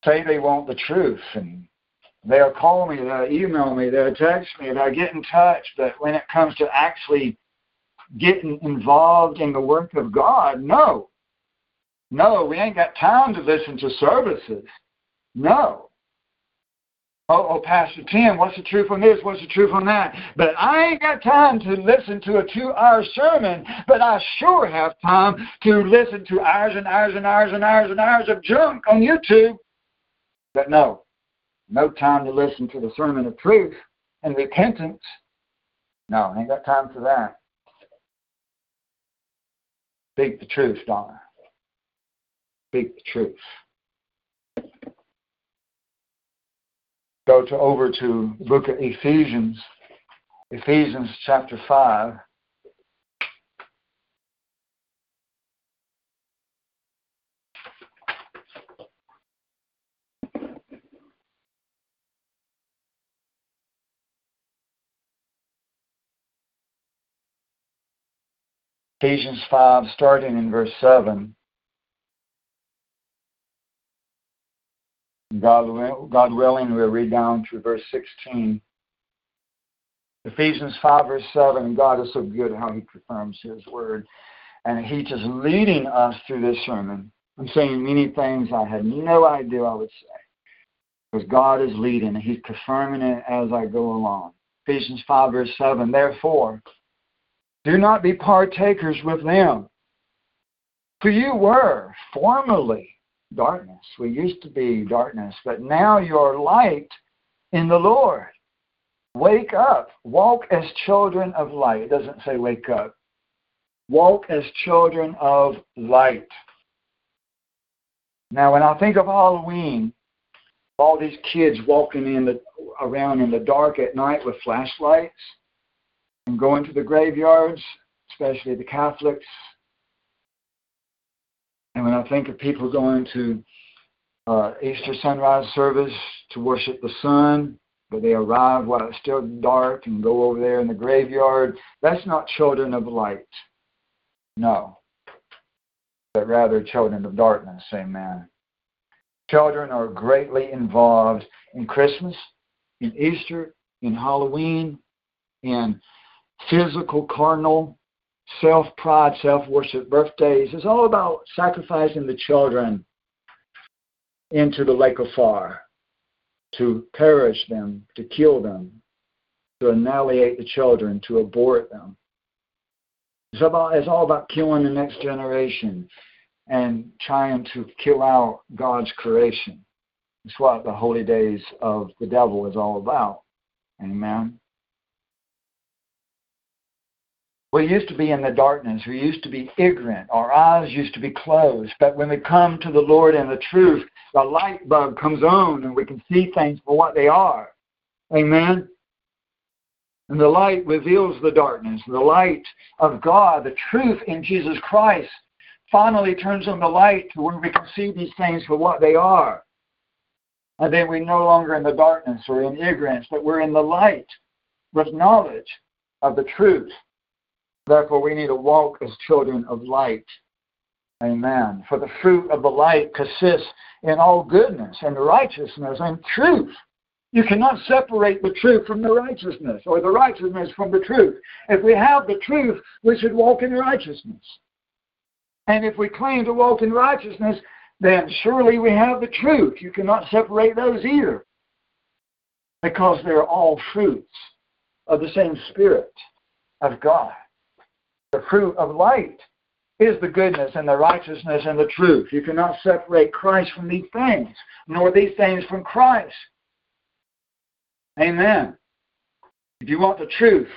say they want the truth and they'll call me, they'll email me, they'll text me, they'll get in touch, but when it comes to actually getting involved in the work of God, no. No, we ain't got time to listen to services. No. Oh, oh, Pastor Tim, what's the truth on this? What's the truth on that? But I ain't got time to listen to a two hour sermon, but I sure have time to listen to hours and hours and hours and hours and hours of junk on YouTube. But no, no time to listen to the sermon of truth and repentance. No, I ain't got time for that. Speak the truth, Donna. Speak the truth. Go to over to book of Ephesians, Ephesians chapter five. Ephesians 5, starting in verse 7. God, God willing, we'll read down to verse 16. Ephesians 5, verse 7. God is so good how He confirms His word. And He's just leading us through this sermon. I'm saying many things I had no idea I would say. Because God is leading, and He's confirming it as I go along. Ephesians 5, verse 7. Therefore, do not be partakers with them. For you were formerly darkness. We used to be darkness, but now you're light in the Lord. Wake up. Walk as children of light. It doesn't say wake up. Walk as children of light. Now, when I think of Halloween, all these kids walking in the, around in the dark at night with flashlights and going to the graveyards, especially the Catholics, I think of people going to uh, Easter sunrise service to worship the sun, but they arrive while it's still dark and go over there in the graveyard, that's not children of light. No. But rather children of darkness, amen. Children are greatly involved in Christmas, in Easter, in Halloween, in physical, carnal self pride, self worship, birthdays. It's all about sacrificing the children into the lake of fire, to perish them, to kill them, to annihilate the children, to abort them. It's, about, it's all about killing the next generation and trying to kill out God's creation. It's what the holy days of the devil is all about. Amen. We used to be in the darkness. We used to be ignorant. Our eyes used to be closed. But when we come to the Lord and the truth, the light bulb comes on and we can see things for what they are. Amen. And the light reveals the darkness. The light of God, the truth in Jesus Christ, finally turns on the light to where we can see these things for what they are. And then we're no longer in the darkness or in ignorance, but we're in the light with knowledge of the truth. Therefore, we need to walk as children of light. Amen. For the fruit of the light consists in all goodness and righteousness and truth. You cannot separate the truth from the righteousness or the righteousness from the truth. If we have the truth, we should walk in righteousness. And if we claim to walk in righteousness, then surely we have the truth. You cannot separate those either because they're all fruits of the same Spirit of God. The fruit of light is the goodness and the righteousness and the truth. You cannot separate Christ from these things, nor these things from Christ. Amen. If you want the truth,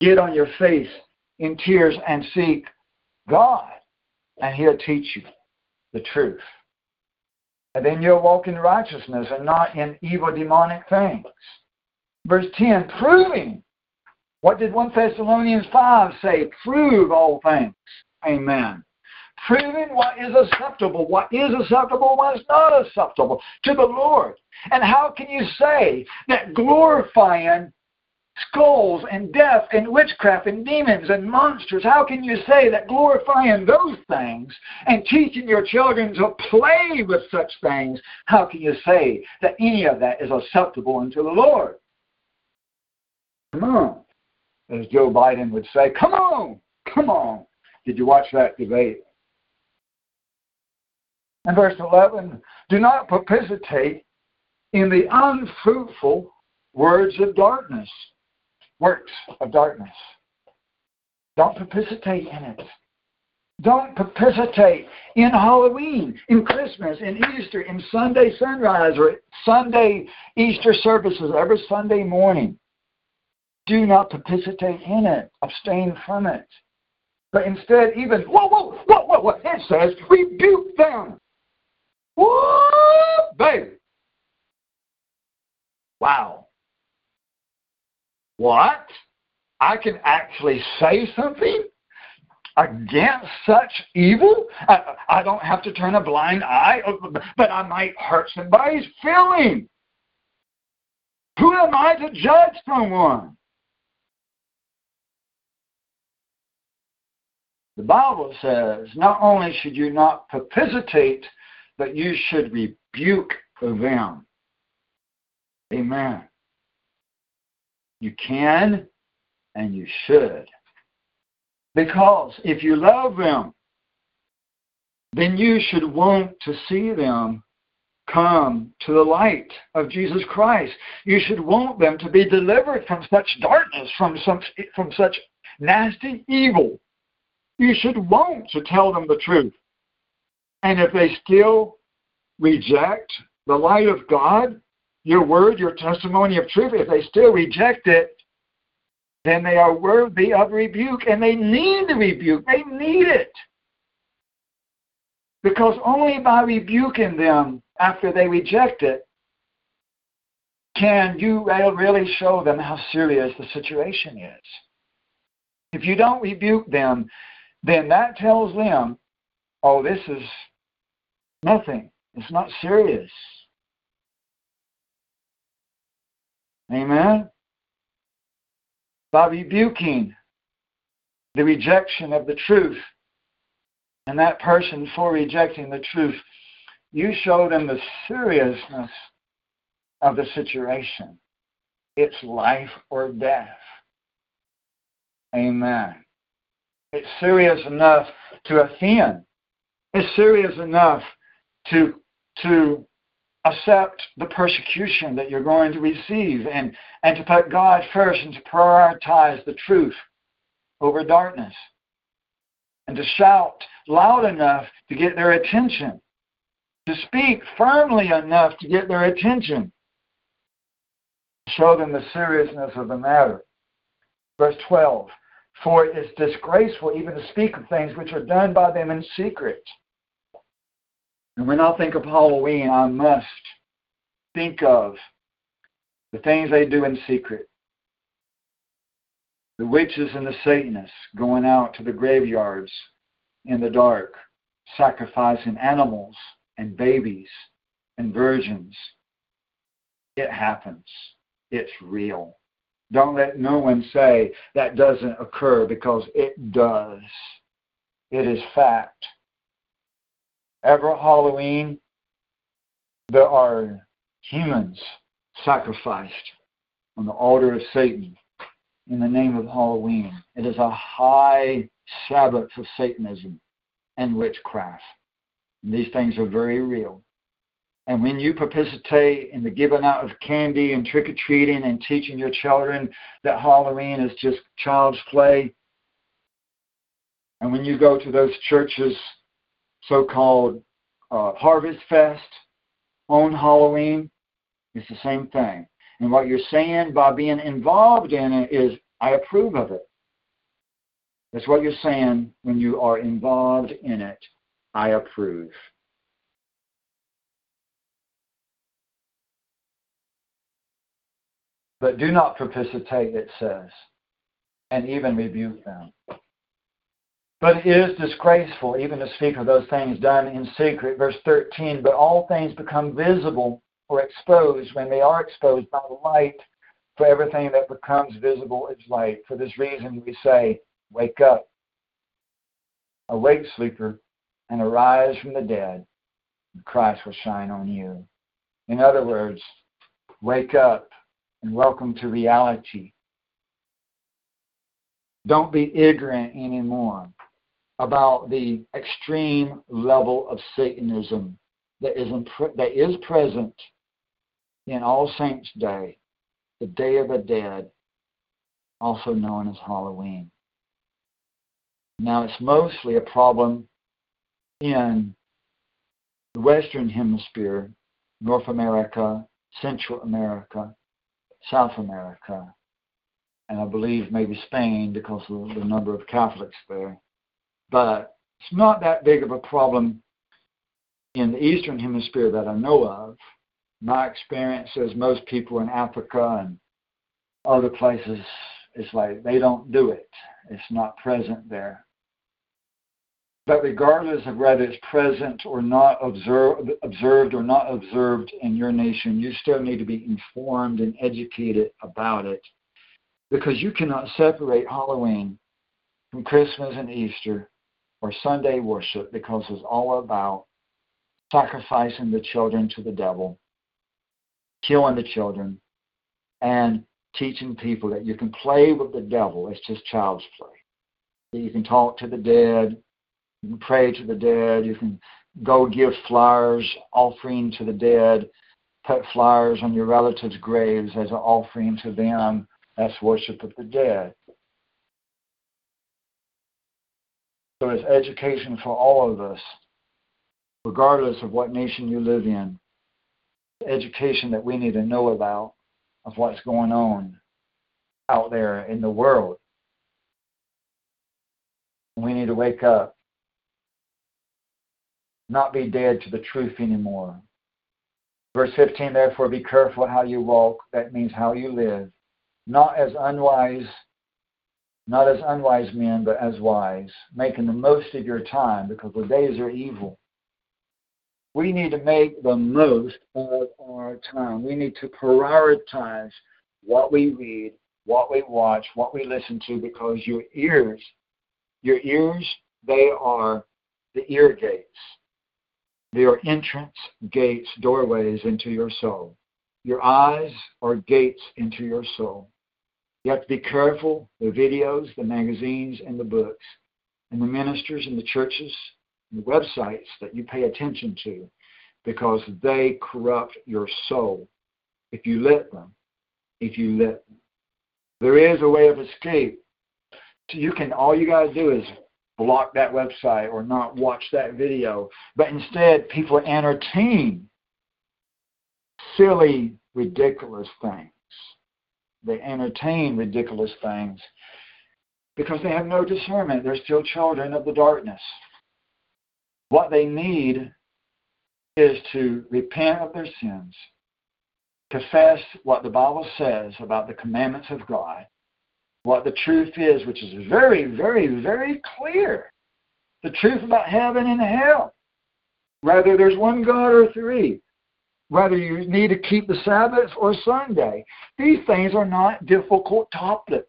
get on your face in tears and seek God, and He'll teach you the truth. And then you'll walk in righteousness and not in evil demonic things. Verse 10 proving what did 1 Thessalonians 5 say? Prove all things. Amen. Proving what is acceptable, what is acceptable, what is not acceptable to the Lord. And how can you say that glorifying skulls and death and witchcraft and demons and monsters. How can you say that glorifying those things and teaching your children to play with such things, how can you say that any of that is acceptable unto the Lord? Come on. As Joe Biden would say, come on, come on. Did you watch that debate? And verse 11, do not participate in the unfruitful words of darkness, works of darkness. Don't participate in it. Don't participate in Halloween, in Christmas, in Easter, in Sunday sunrise, or Sunday Easter services every Sunday morning. Do not participate in it. Abstain from it. But instead, even, whoa, whoa, whoa, whoa, whoa, it says, rebuke them. Whoa, baby. Wow. What? I can actually say something against such evil? I, I don't have to turn a blind eye, uh, but I might hurt somebody's feeling. Who am I to judge someone? The Bible says not only should you not participate, but you should rebuke them. Amen. You can and you should. Because if you love them, then you should want to see them come to the light of Jesus Christ. You should want them to be delivered from such darkness, from, some, from such nasty evil. You should want to tell them the truth. And if they still reject the light of God, your word, your testimony of truth, if they still reject it, then they are worthy of rebuke and they need the rebuke. They need it. Because only by rebuking them after they reject it can you really show them how serious the situation is. If you don't rebuke them, then that tells them, oh, this is nothing. It's not serious. Amen? By rebuking the rejection of the truth and that person for rejecting the truth, you show them the seriousness of the situation. It's life or death. Amen. It's serious enough to offend. It's serious enough to to accept the persecution that you're going to receive and, and to put God first and to prioritize the truth over darkness. And to shout loud enough to get their attention. To speak firmly enough to get their attention. Show them the seriousness of the matter. Verse 12 For it is disgraceful even to speak of things which are done by them in secret. And when I think of Halloween, I must think of the things they do in secret. The witches and the Satanists going out to the graveyards in the dark, sacrificing animals and babies and virgins. It happens. It's real. Don't let no one say that doesn't occur because it does. It is fact every Halloween, there are humans sacrificed on the altar of Satan in the name of Halloween. It is a high Sabbath of Satanism and witchcraft. And these things are very real. And when you participate in the giving out of candy and trick or treating and teaching your children that Halloween is just child's play, and when you go to those churches so-called uh, Harvest Fest on Halloween. It's the same thing. And what you're saying by being involved in it is, I approve of it. That's what you're saying when you are involved in it. I approve. But do not participate, it says, and even rebuke them. But it is disgraceful even to speak of those things done in secret. Verse 13, but all things become visible or exposed when they are exposed by the light For everything that becomes visible is light. For this reason, we say, Wake up, awake, sleeper, and arise from the dead, and Christ will shine on you. In other words, wake up and welcome to reality. Don't be ignorant anymore about the extreme level of Satanism that is, that is present in All Saints' Day, the Day of the Dead, also known as Halloween. Now, it's mostly a problem in the Western Hemisphere, North America, Central America, South America, and I believe maybe Spain because of the number of Catholics there. But it's not that big of a problem in the Eastern Hemisphere that I know of. My experience is most people in Africa and other places, it's like they don't do it. It's not present there. But regardless of whether it's present or not observed, observed or not observed in your nation, you still need to be informed and educated about it because you cannot separate Halloween from Christmas and Easter or Sunday worship because it's all about sacrificing the children to the devil, killing the children, and teaching people that you can play with the devil. It's just child's play. That you can talk to the dead, you can pray to the dead. You can go give flowers, offering to the dead. Put flowers on your relatives' graves as an offering to them. That's worship of the dead. So it's education for all of us, regardless of what nation you live in. Education that we need to know about of what's going on out there in the world. We need to wake up not be dead to the truth anymore. Verse 15, therefore, be careful how you walk. That means how you live. Not as unwise, not as unwise men, but as wise, making the most of your time because the days are evil. We need to make the most of our time. We need to prioritize what we read, what we watch, what we listen to, because your ears, your ears, they are the ear gates. They are entrance gates, doorways into your soul. Your eyes are gates into your soul. You have to be careful the videos, the magazines, and the books, and the ministers and the churches, and the websites that you pay attention to, because they corrupt your soul if you let them. If you let them. There is a way of escape. So you can all you gotta do is block that website or not watch that video. But instead, people entertain silly, ridiculous things. They entertain ridiculous things because they have no discernment. They're still children of the darkness. What they need is to repent of their sins, confess what the Bible says about the commandments of God, what the truth is, which is very, very, very clear. The truth about heaven and hell. Whether there's one God or three. Whether you need to keep the Sabbath or Sunday. These things are not difficult topics.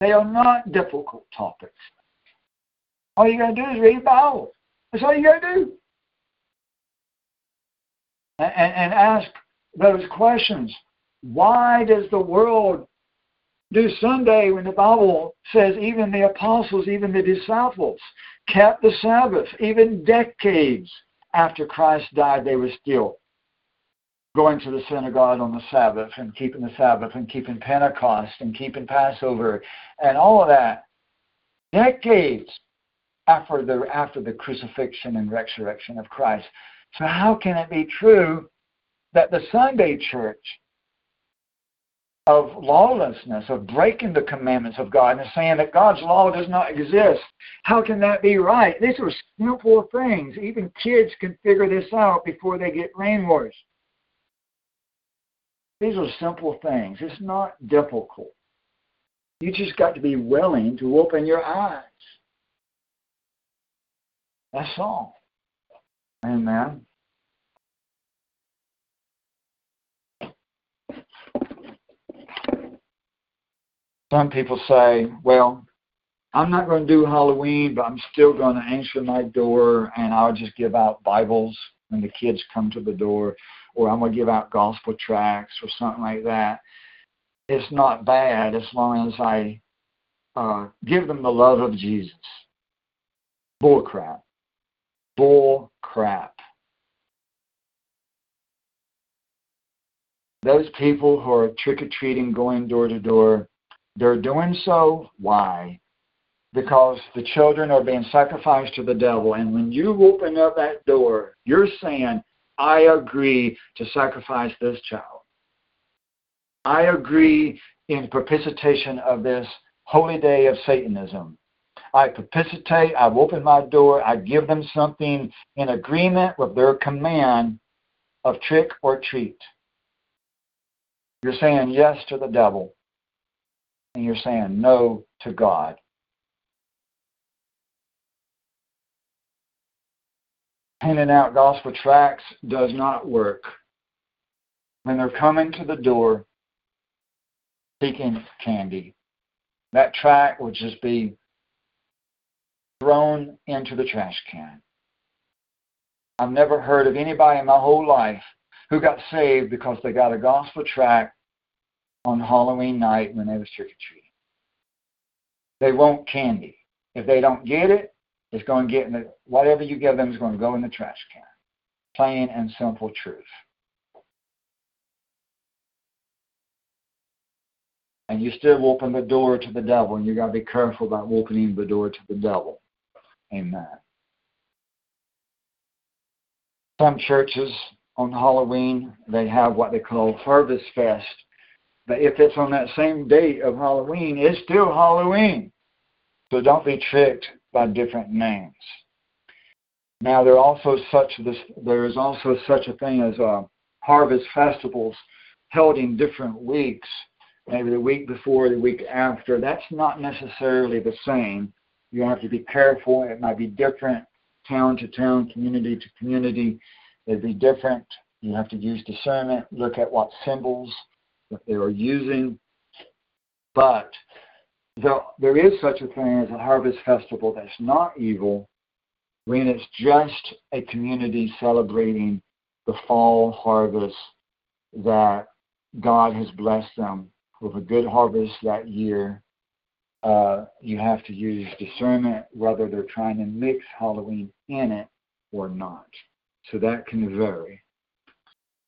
They are not difficult topics. All you got to do is read the Bible. That's all you got to do. And, and, and ask those questions. Why does the world do Sunday when the Bible says even the apostles, even the disciples kept the Sabbath, even decades after Christ died, they were still going to the synagogue on the Sabbath and keeping the Sabbath and keeping Pentecost and keeping Passover and all of that. Decades after the after the crucifixion and resurrection of Christ. So how can it be true that the Sunday church of lawlessness, of breaking the commandments of God and saying that God's law does not exist. How can that be right? These are simple things. Even kids can figure this out before they get brainwashed. These are simple things. It's not difficult. You just got to be willing to open your eyes. That's all. Amen. Some people say, well, I'm not going to do Halloween, but I'm still going to answer my door and I'll just give out Bibles when the kids come to the door, or I'm going to give out gospel tracts or something like that. It's not bad as long as I uh, give them the love of Jesus. Bull crap. Bull crap. Those people who are trick or treating, going door to door, they're doing so. Why? Because the children are being sacrificed to the devil. And when you open up that door, you're saying, I agree to sacrifice this child. I agree in propitiation of this holy day of Satanism. I propitiate, I've opened my door, I give them something in agreement with their command of trick or treat. You're saying yes to the devil, and you're saying no to God. Handing out gospel tracts does not work. When they're coming to the door seeking candy, that tract will just be thrown into the trash can. I've never heard of anybody in my whole life who got saved because they got a gospel tract on Halloween night when they was trick or treating. They want candy. If they don't get it, it's going to get in the whatever you give them is going to go in the trash can. Plain and simple truth. And you still open the door to the devil, and you got to be careful about opening the door to the devil. Amen. Some churches on Halloween, they have what they call Harvest Fest. But if it's on that same date of Halloween, it's still Halloween. So don't be tricked by different names. Now there also such this there is also such a thing as uh, harvest festivals held in different weeks, maybe the week before, the week after. That's not necessarily the same. You have to be careful. It might be different town to town, community to community. It'd be different. You have to use discernment, look at what symbols that they are using. But there, there is such a thing as a harvest festival that's not evil when it's just a community celebrating the fall harvest that God has blessed them with a good harvest that year uh, you have to use discernment whether they're trying to mix Halloween in it or not. So that can vary.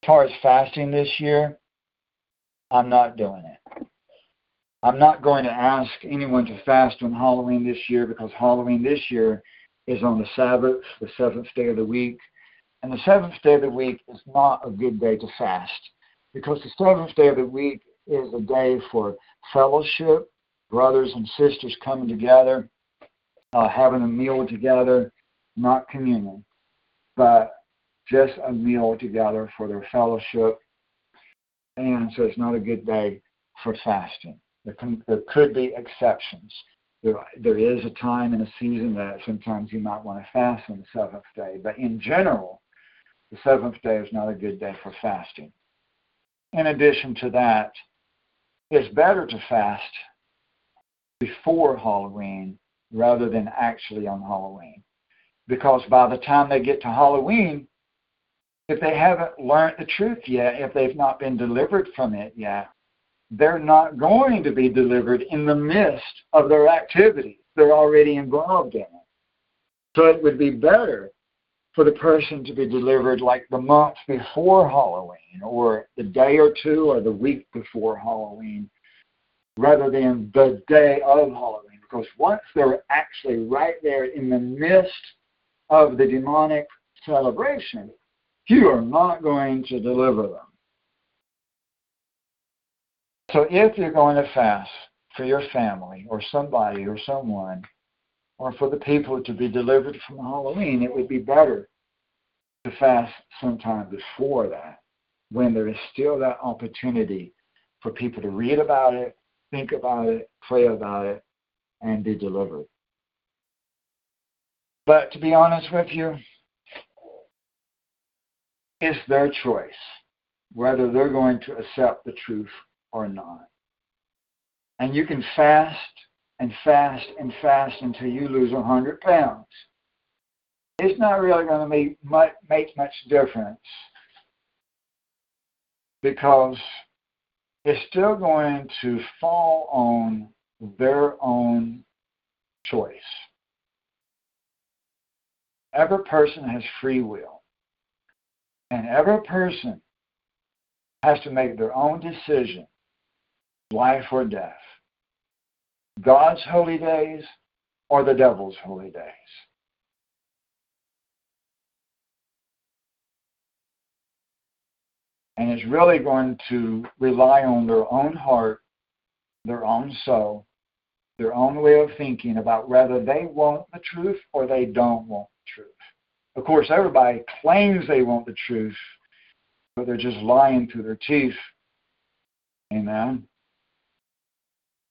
As far as fasting this year, I'm not doing it. I'm not going to ask anyone to fast on Halloween this year because Halloween this year is on the Sabbath, the seventh day of the week. And the seventh day of the week is not a good day to fast because the seventh day of the week is a day for fellowship, brothers and sisters coming together, uh, having a meal together, not communion, but just a meal together for their fellowship. And so it's not a good day for fasting. There, can, there could be exceptions. There, there is a time and a season that sometimes you might want to fast on the seventh day, but in general, the seventh day is not a good day for fasting. In addition to that, it's better to fast before Halloween rather than actually on Halloween. Because by the time they get to Halloween, if they haven't learned the truth yet, if they've not been delivered from it yet, they're not going to be delivered in the midst of their activity. They're already involved in it. So it would be better for the person to be delivered like the month before Halloween or the day or two or the week before Halloween rather than the day of Halloween. Because once they're actually right there in the midst of the demonic celebration, you are not going to deliver them. So if you're going to fast for your family or somebody or someone, or for the people to be delivered from Halloween, it would be better to fast sometime before that when there is still that opportunity for people to read about it, think about it, pray about it, and be delivered. But to be honest with you, it's their choice whether they're going to accept the truth or not. And you can fast and fast and fast until you lose 100 pounds. It's not really going to make much, make much difference because it's still going to fall on their own choice. Every person has free will. And every person has to make their own decision, life or death. God's holy days or the devil's holy days. And it's really going to rely on their own heart, their own soul, their own way of thinking about whether they want the truth or they don't want the truth. Of course, everybody claims they want the truth, but they're just lying through their teeth. Amen.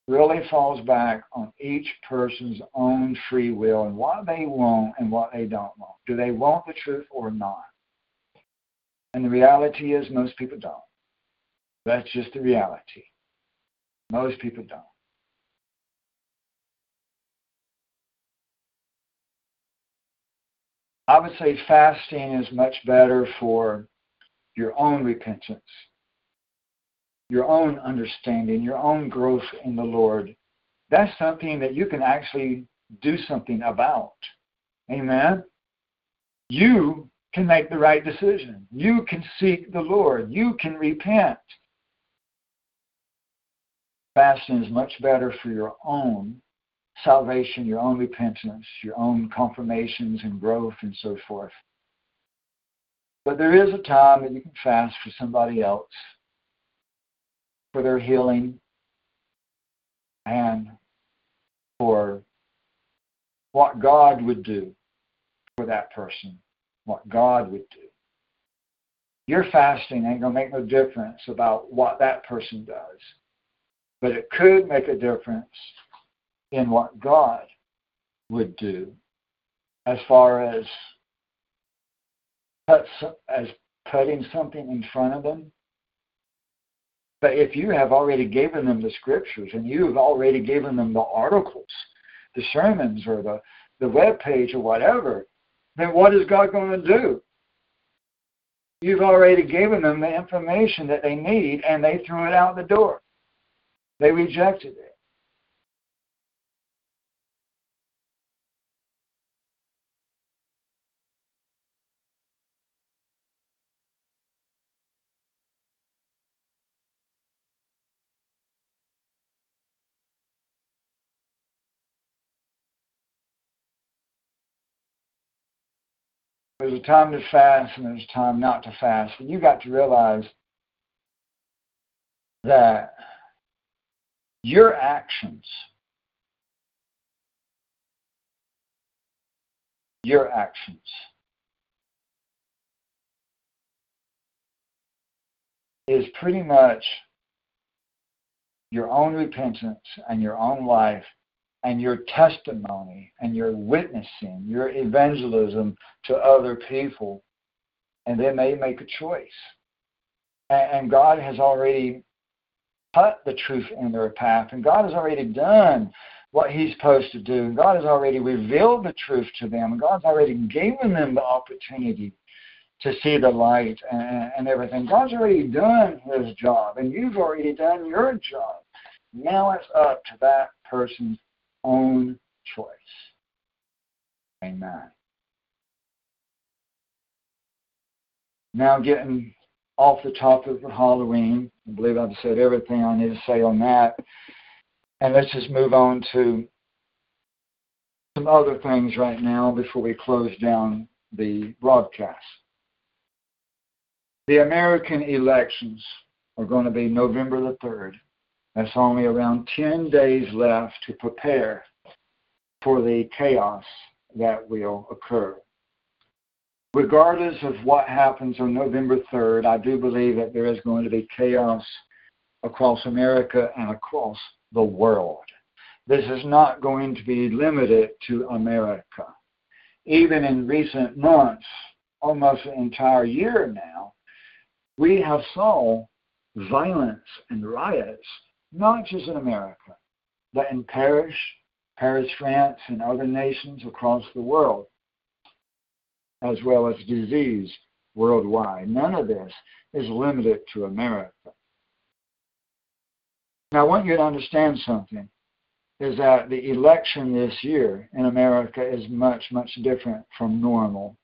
Really falls back on each person's own free will and what they want and what they don't want. Do they want the truth or not? And the reality is, most people don't. That's just the reality. Most people don't. I would say fasting is much better for your own repentance, your own understanding, your own growth in the Lord. That's something that you can actually do something about. Amen. You can make the right decision. You can seek the Lord. You can repent. Fasting is much better for your own salvation, your own repentance, your own confirmations and growth and so forth. But there is a time that you can fast for somebody else, for their healing, and for what God would do for that person, what God would do. Your fasting ain't going to make no difference about what that person does, but it could make a difference in what God would do as far as as putting something in front of them. But if you have already given them the scriptures and you have already given them the articles, the sermons or the, the web page or whatever, then what is God going to do? You've already given them the information that they need and they threw it out the door. They rejected it. There's a time to fast and there's a time not to fast. And you got to realize that your actions, your actions, is pretty much your own repentance and your own life and your testimony and your witnessing, your evangelism to other people, and then they make a choice. And God has already put the truth in their path, and God has already done what He's supposed to do. and God has already revealed the truth to them, and God's already given them the opportunity to see the light and, and everything. God's already done His job, and you've already done your job. Now it's up to that person's own choice. Amen. Now, getting off the topic of Halloween, I believe I've said everything I need to say on that. And let's just move on to some other things right now before we close down the broadcast. The American elections are going to be November the 3rd. That's only around 10 days left to prepare for the chaos that will occur. Regardless of what happens on November 3rd, I do believe that there is going to be chaos across America and across the world. This is not going to be limited to America. Even in recent months, almost an entire year now, we have saw violence and riots not just in America, but in Paris, Paris, France, and other nations across the world, as well as disease worldwide. None of this is limited to America. Now, I want you to understand something is that the election this year in America is much, much different from normal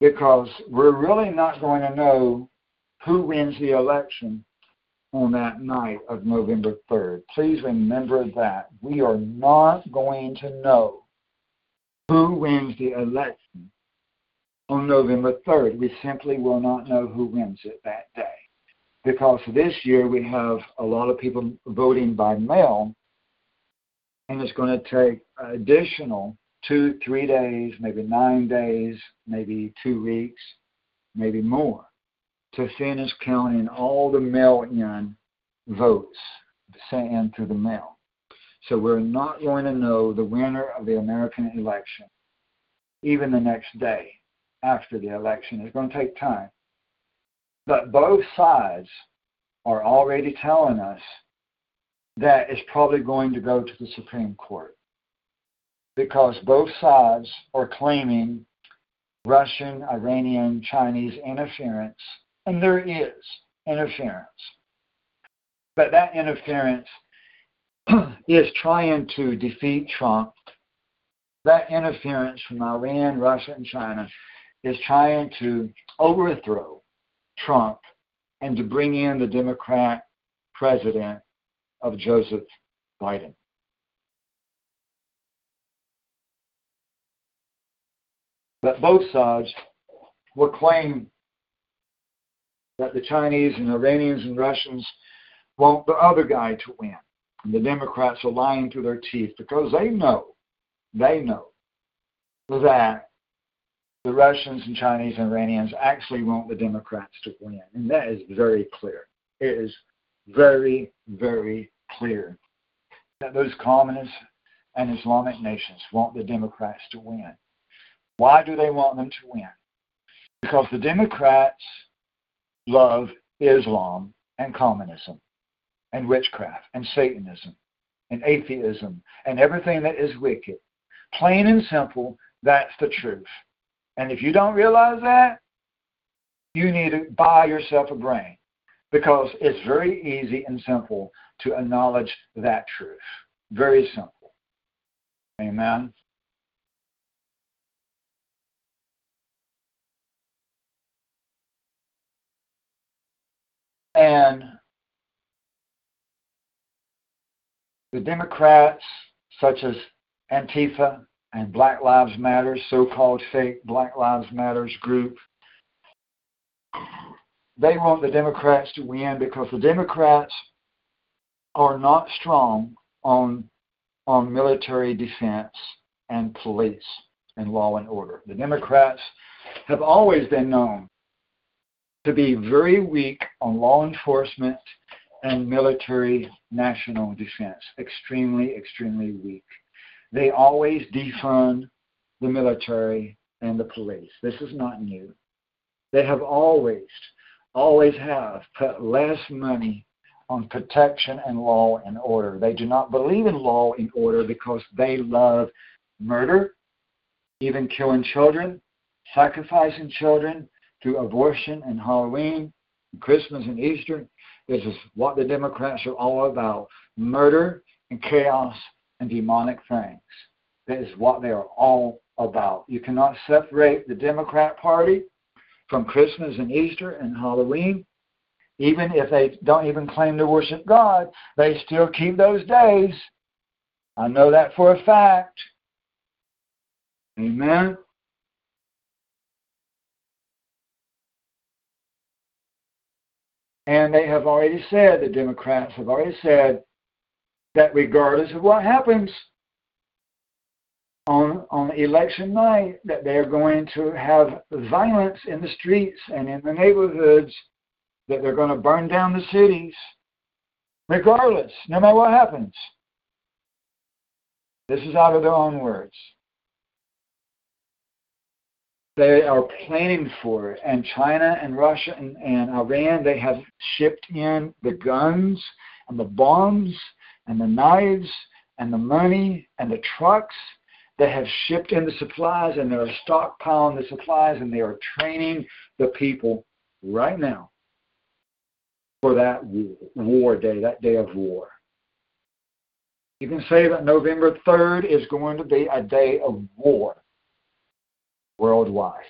because we're really not going to know who wins the election on that night of November 3rd. Please remember that. We are not going to know who wins the election on November 3rd. We simply will not know who wins it that day. Because this year we have a lot of people voting by mail, and it's going to take additional two, three days, maybe nine days, maybe two weeks, maybe more to finish counting all the mail in votes sent in through the mail. So we're not going to know the winner of the American election even the next day after the election. It's going to take time. But both sides are already telling us that it's probably going to go to the Supreme Court because both sides are claiming Russian, Iranian, Chinese interference, and there is interference. But that interference <clears throat> is trying to defeat Trump. That interference from Iran, Russia, and China is trying to overthrow Trump and to bring in the Democrat president of Joseph Biden. But both sides will claim that the Chinese and Iranians and Russians want the other guy to win. And the Democrats are lying through their teeth because they know, they know that the Russians and Chinese and Iranians actually want the Democrats to win. And that is very clear. It is very, very clear that those communists and Islamic nations want the Democrats to win. Why do they want them to win? Because the Democrats love Islam and communism and witchcraft and Satanism and atheism and everything that is wicked. Plain and simple, that's the truth. And if you don't realize that, you need to buy yourself a brain because it's very easy and simple to acknowledge that truth. Very simple. Amen. And the Democrats, such as Antifa and Black Lives Matter, so called fake Black Lives Matters group, they want the Democrats to win because the Democrats are not strong on on military defense and police and law and order. The Democrats have always been known to be very weak on law enforcement and military national defense. Extremely, extremely weak. They always defund the military and the police. This is not new. They have always, always have put less money on protection and law and order. They do not believe in law and order because they love murder, even killing children, sacrificing children through abortion and Halloween, Christmas and Easter. This is what the Democrats are all about murder and chaos and demonic things. That is what they are all about. You cannot separate the Democrat Party from Christmas and Easter and Halloween even if they don't even claim to worship God, they still keep those days. I know that for a fact. Amen. And they have already said, the Democrats have already said, that regardless of what happens on, on election night, that they're going to have violence in the streets and in the neighborhoods that they're going to burn down the cities, regardless, no matter what happens. This is out of their own words. They are planning for it, and China and Russia and, and Iran, they have shipped in the guns and the bombs and the knives and the money and the trucks. They have shipped in the supplies and they're stockpiling the supplies and they are training the people right now for that war day, that day of war. You can say that November 3rd is going to be a day of war worldwide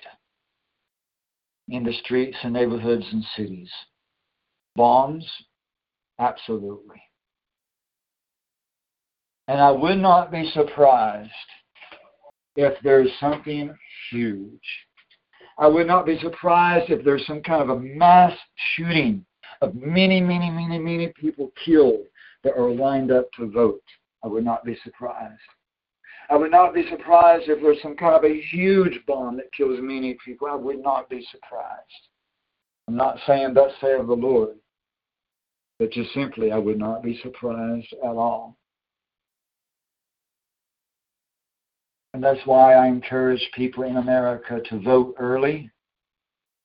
in the streets and neighborhoods and cities. Bombs? Absolutely. And I would not be surprised if there's something huge. I would not be surprised if there's some kind of a mass shooting of many, many, many, many people killed that are lined up to vote. I would not be surprised. I would not be surprised if there's some kind of a huge bomb that kills many people. I would not be surprised. I'm not saying thus saith the Lord, but just simply I would not be surprised at all. And that's why I encourage people in America to vote early,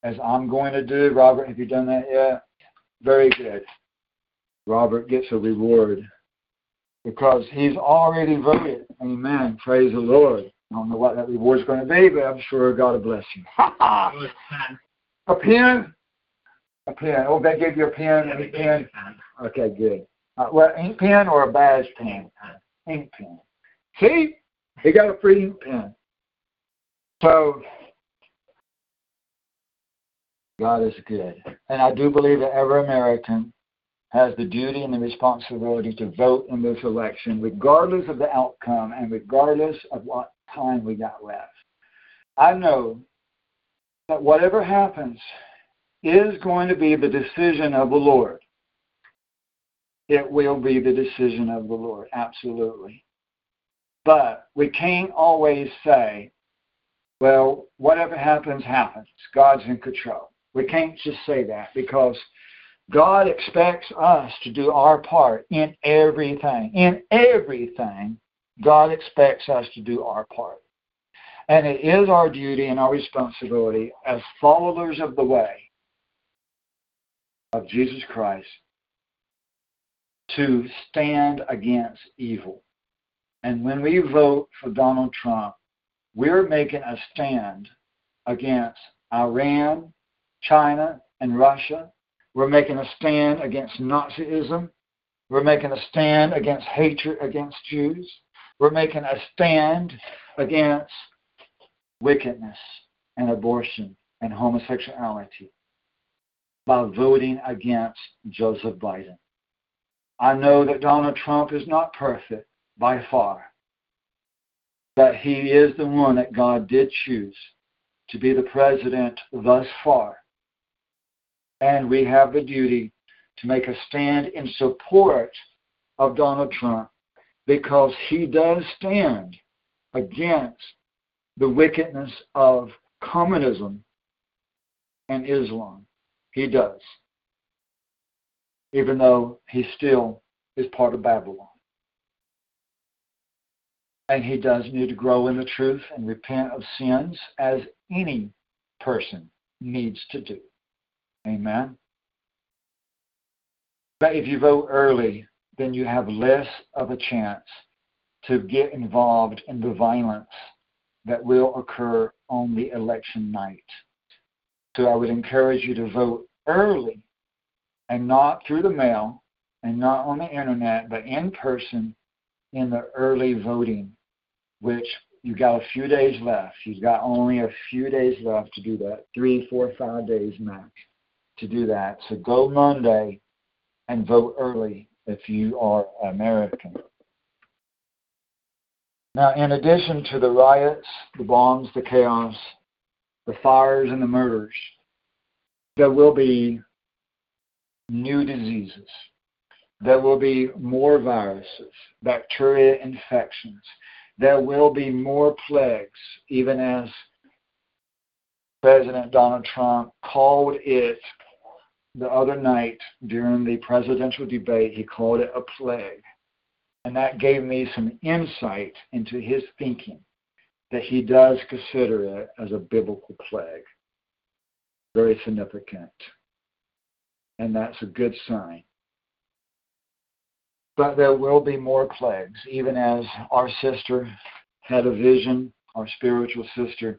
as I'm going to do. Robert, have you done that yet? Very good. Robert gets a reward because he's already voted. Amen. Praise the Lord. I don't know what that reward's going to be, but I'm sure God will bless you. <laughs> a pen? A pen. Oh, they gave you a pen? Yeah, a pen? Okay, good. Uh, well, ink pen or a badge pen? Ink pen. See? He got a free ink pen. So, God is good. And I do believe that every American has the duty and the responsibility to vote in this election, regardless of the outcome and regardless of what time we got left. I know that whatever happens is going to be the decision of the Lord. It will be the decision of the Lord, absolutely. But we can't always say, well, whatever happens, happens. God's in control. We can't just say that because God expects us to do our part in everything. In everything, God expects us to do our part. And it is our duty and our responsibility as followers of the way of Jesus Christ to stand against evil. And when we vote for Donald Trump, we're making a stand against Iran, China, and Russia we're making a stand against Nazism. We're making a stand against hatred against Jews. We're making a stand against wickedness and abortion and homosexuality by voting against Joseph Biden. I know that Donald Trump is not perfect by far, but he is the one that God did choose to be the president thus far and we have the duty to make a stand in support of Donald Trump because he does stand against the wickedness of communism and Islam. He does. Even though he still is part of Babylon. And he does need to grow in the truth and repent of sins as any person needs to do. Amen. But if you vote early, then you have less of a chance to get involved in the violence that will occur on the election night. So I would encourage you to vote early and not through the mail and not on the internet, but in person in the early voting, which you've got a few days left. You've got only a few days left to do that three, four, five days max to do that. So go Monday and vote early if you are American. Now, in addition to the riots, the bombs, the chaos, the fires, and the murders, there will be new diseases. There will be more viruses, bacteria infections. There will be more plagues, even as President Donald Trump called it the other night during the presidential debate, he called it a plague. And that gave me some insight into his thinking that he does consider it as a biblical plague. Very significant. And that's a good sign. But there will be more plagues, even as our sister had a vision, our spiritual sister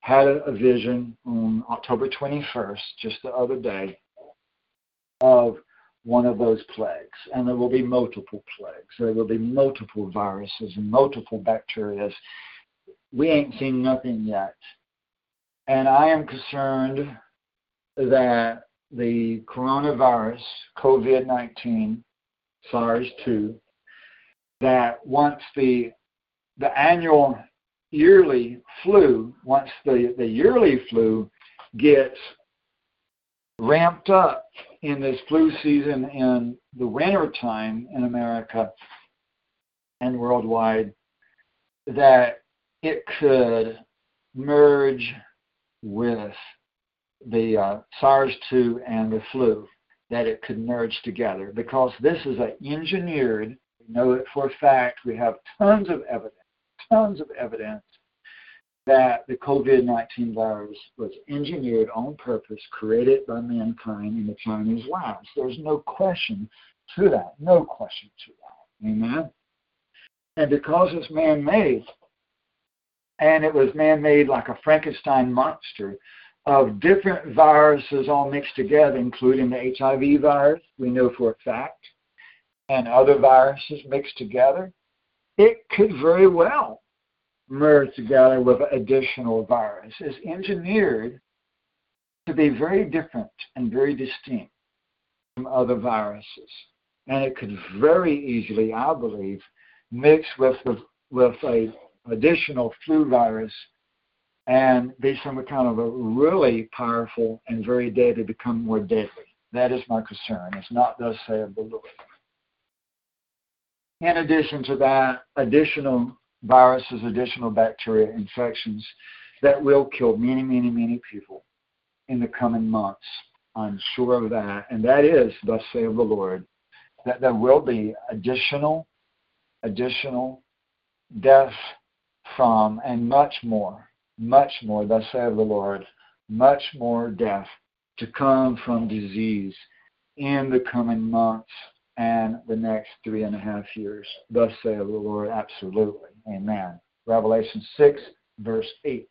had a, vision on October 21st, just the other day, of one of those plagues. And there will be multiple plagues. There will be multiple viruses and multiple bacteria. We ain't seen nothing yet. And I am concerned that the coronavirus, COVID 19, SARS 2, that once the the annual yearly flu, once the, the yearly flu gets ramped up in this flu season in the winter time in America and worldwide, that it could merge with the uh, SARS-2 and the flu, that it could merge together. Because this is an engineered, we know it for a fact, we have tons of evidence, tons of evidence that the COVID 19 virus was engineered on purpose, created by mankind in the Chinese labs. There's no question to that. No question to that. Amen. And because it's man made, and it was man made like a Frankenstein monster of different viruses all mixed together, including the HIV virus, we know for a fact, and other viruses mixed together, it could very well merged together with additional virus is engineered to be very different and very distinct from other viruses. And it could very easily, I believe, mix with the, with a additional flu virus and be some kind of a really powerful and very deadly, become more deadly. That is my concern. It's not thus saith the Lord. In addition to that, additional viruses, additional bacteria infections that will kill many, many, many people in the coming months. I'm sure of that. And that is, thus saith the Lord, that there will be additional, additional death from, and much more, much more, thus saith the Lord, much more death to come from disease in the coming months and the next three and a half years. Thus saith the Lord, absolutely. Amen. Revelation 6, verse 8,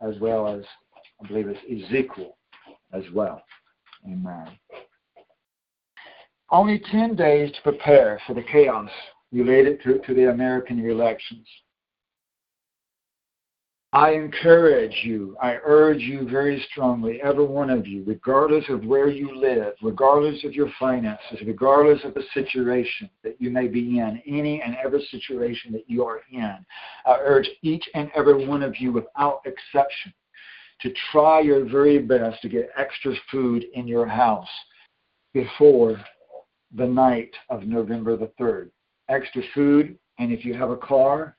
as well as, I believe it's Ezekiel as well. Amen. Only 10 days to prepare for the chaos related to, to the American elections. I encourage you, I urge you very strongly, every one of you, regardless of where you live, regardless of your finances, regardless of the situation that you may be in, any and every situation that you are in, I urge each and every one of you without exception to try your very best to get extra food in your house before the night of November the 3rd. Extra food, and if you have a car,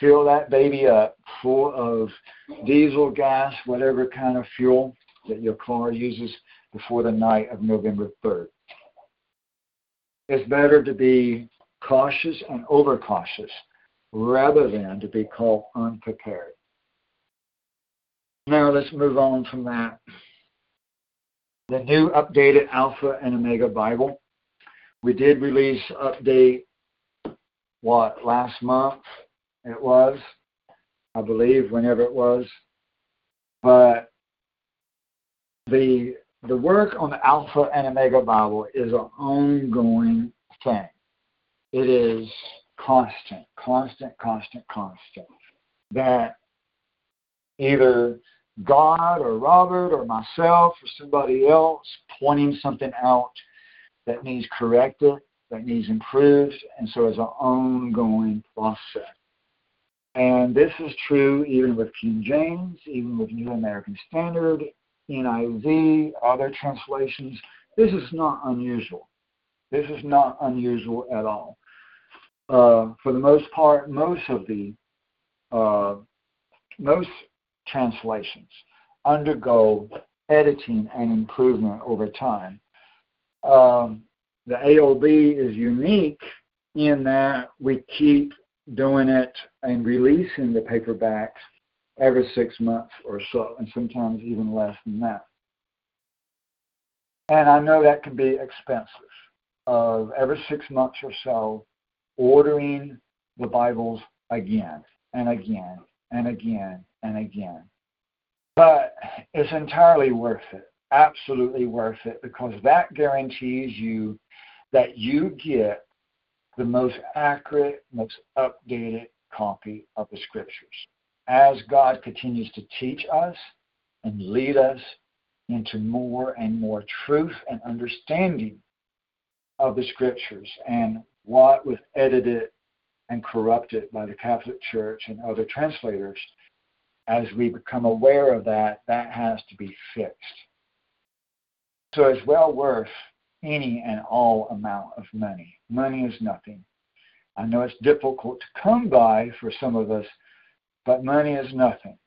fill that baby up full of diesel, gas, whatever kind of fuel that your car uses before the night of November 3rd. It's better to be cautious and overcautious rather than to be called unprepared. Now let's move on from that. The new updated Alpha and Omega Bible. We did release update what last month it was, I believe, whenever it was. But the the work on the Alpha and Omega Bible is an ongoing thing. It is constant, constant, constant, constant. That either God or Robert or myself or somebody else pointing something out that needs corrected, that needs improved, and so it's an ongoing process. And this is true even with King James, even with New American Standard, NIV, other translations. This is not unusual. This is not unusual at all. Uh, for the most part, most of the uh, most translations undergo editing and improvement over time. Um, the AOB is unique in that we keep doing it and releasing the paperbacks every six months or so, and sometimes even less than that. And I know that can be expensive. of every six months or so ordering the Bibles again and again and again and again. But it's entirely worth it, absolutely worth it, because that guarantees you that you get the most accurate, most updated copy of the Scriptures. As God continues to teach us and lead us into more and more truth and understanding of the Scriptures and what was edited and corrupted by the Catholic Church and other translators, as we become aware of that, that has to be fixed. So it's well worth any and all amount of money. Money is nothing. I know it's difficult to come by for some of us, but money is nothing.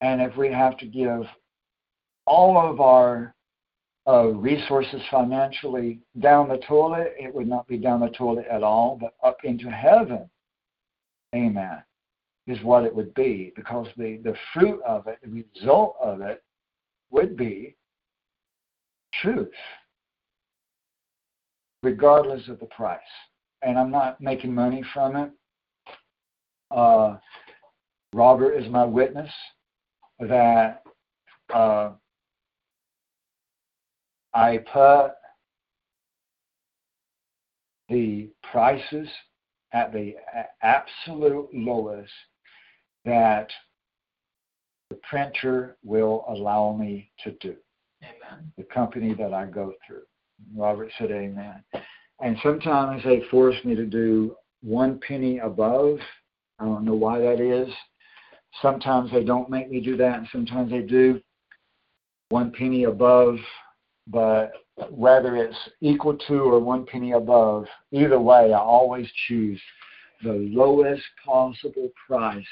And if we have to give all of our uh, resources financially down the toilet, it would not be down the toilet at all, but up into heaven. Amen. Is what it would be because the, the fruit of it, the result of it, would be truth, regardless of the price. And I'm not making money from it. Uh, Robert is my witness that uh, I put the prices at the absolute lowest that the printer will allow me to do. Amen. The company that I go through. Robert said amen. And sometimes they force me to do one penny above. I don't know why that is. Sometimes they don't make me do that, and sometimes they do. One penny above but whether it's equal to or one penny above, either way, I always choose the lowest possible price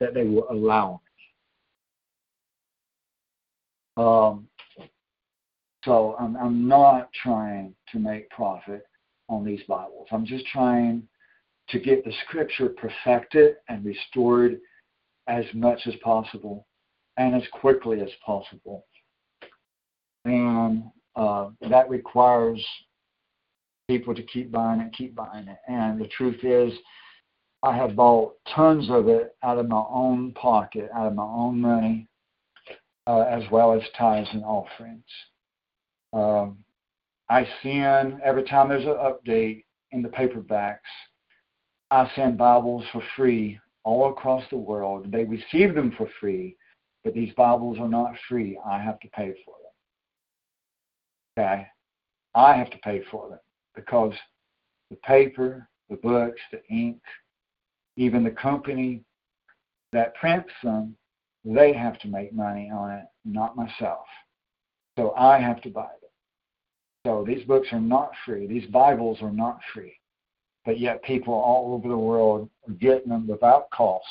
that they will allow me. Um, so I'm, I'm not trying to make profit on these Bibles. I'm just trying to get the scripture perfected and restored as much as possible and as quickly as possible and uh, that requires people to keep buying it, keep buying it. And the truth is, I have bought tons of it out of my own pocket, out of my own money, uh, as well as tithes and offerings. Um, I send every time there's an update in the paperbacks. I send Bibles for free all across the world. They receive them for free, but these Bibles are not free. I have to pay for them. Okay, I have to pay for them because the paper, the books, the ink, even the company that prints them, they have to make money on it, not myself. So I have to buy them. So these books are not free. These Bibles are not free. But yet people all over the world are getting them without cost,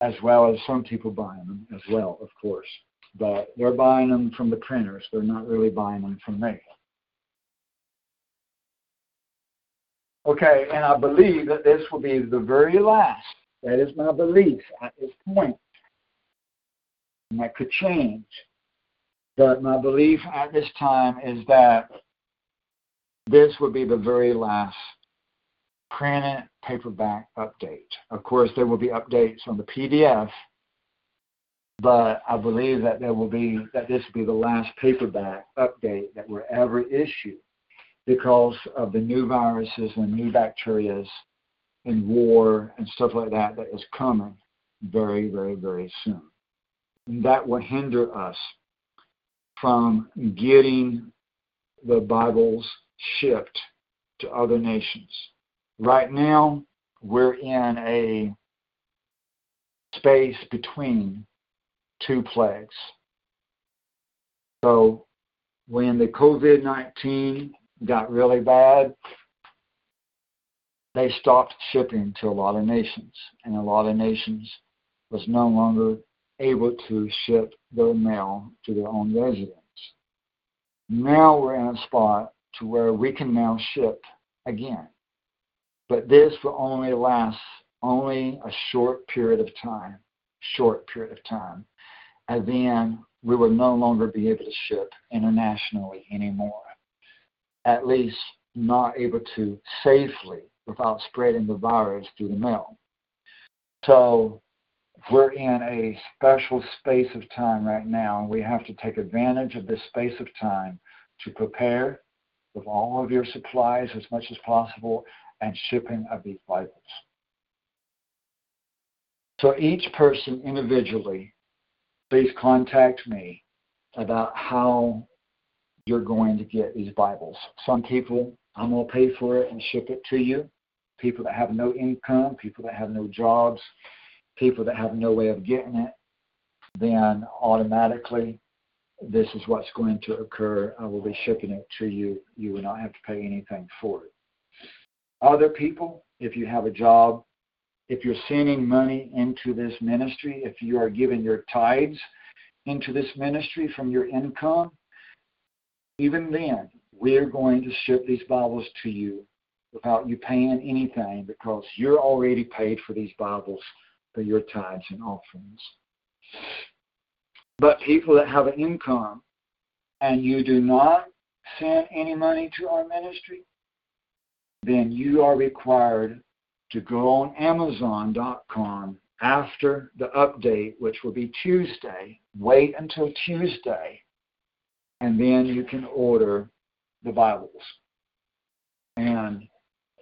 as well as some people buying them as well, of course but they're buying them from the printers. They're not really buying them from me. Okay, and I believe that this will be the very last. That is my belief at this point. And that could change. But my belief at this time is that this would be the very last printed paperback update. Of course, there will be updates on the PDF but I believe that there will be that this will be the last paperback update that will ever issue because of the new viruses and new bacteria and war and stuff like that that is coming very, very, very soon. And that will hinder us from getting the Bibles shipped to other nations. Right now, we're in a space between two plagues. So when the COVID 19 got really bad, they stopped shipping to a lot of nations, and a lot of nations was no longer able to ship their mail to their own residents. Now we're in a spot to where we can now ship again. But this will only last only a short period of time, short period of time and then we will no longer be able to ship internationally anymore, at least not able to safely without spreading the virus through the mail. So we're in a special space of time right now, and we have to take advantage of this space of time to prepare with all of your supplies as much as possible and shipping of these Bibles. So each person individually, please contact me about how you're going to get these Bibles. Some people, I'm going to pay for it and ship it to you. People that have no income, people that have no jobs, people that have no way of getting it, then automatically this is what's going to occur. I will be shipping it to you. You will not have to pay anything for it. Other people, if you have a job, if you're sending money into this ministry, if you are giving your tithes into this ministry from your income, even then, we're going to ship these Bibles to you without you paying anything because you're already paid for these Bibles for your tithes and offerings. But people that have an income and you do not send any money to our ministry, then you are required to go on Amazon.com after the update, which will be Tuesday. Wait until Tuesday, and then you can order the Bibles. And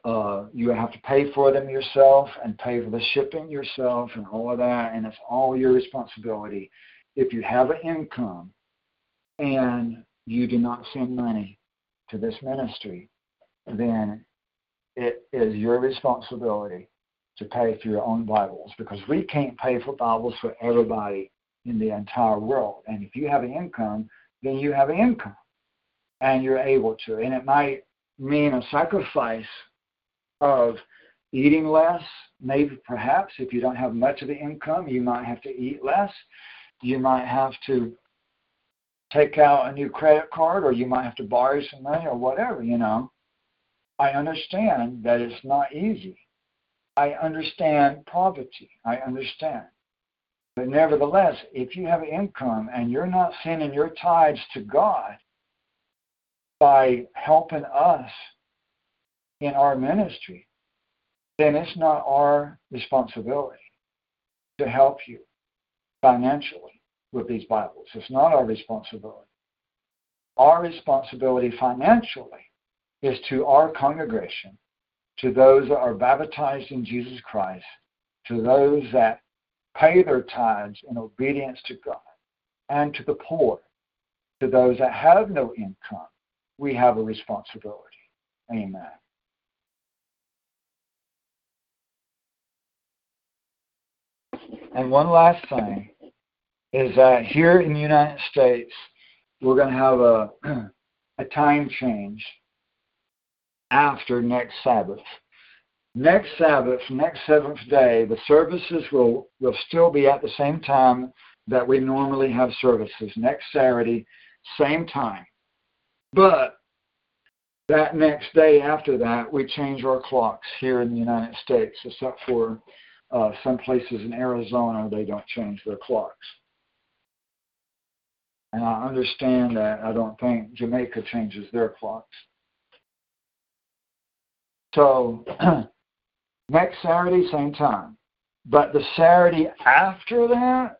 uh, you have to pay for them yourself and pay for the shipping yourself and all of that, and it's all your responsibility. If you have an income and you do not send money to this ministry, then it is your responsibility to pay for your own Bibles because we can't pay for Bibles for everybody in the entire world. And if you have an income, then you have an income and you're able to. And it might mean a sacrifice of eating less. Maybe perhaps if you don't have much of the income, you might have to eat less. You might have to take out a new credit card or you might have to borrow some money or whatever, you know. I understand that it's not easy. I understand poverty. I understand. But nevertheless, if you have income and you're not sending your tithes to God by helping us in our ministry, then it's not our responsibility to help you financially with these Bibles. It's not our responsibility. Our responsibility financially is to our congregation, to those that are baptized in Jesus Christ, to those that pay their tithes in obedience to God, and to the poor, to those that have no income. We have a responsibility. Amen. And one last thing is that here in the United States, we're going to have a, <clears throat> a time change after next Sabbath. Next Sabbath, next seventh day, the services will, will still be at the same time that we normally have services. Next Saturday, same time. But that next day after that, we change our clocks here in the United States, except for uh, some places in Arizona, they don't change their clocks. And I understand that. I don't think Jamaica changes their clocks. So <clears throat> next Saturday, same time. But the Saturday after that,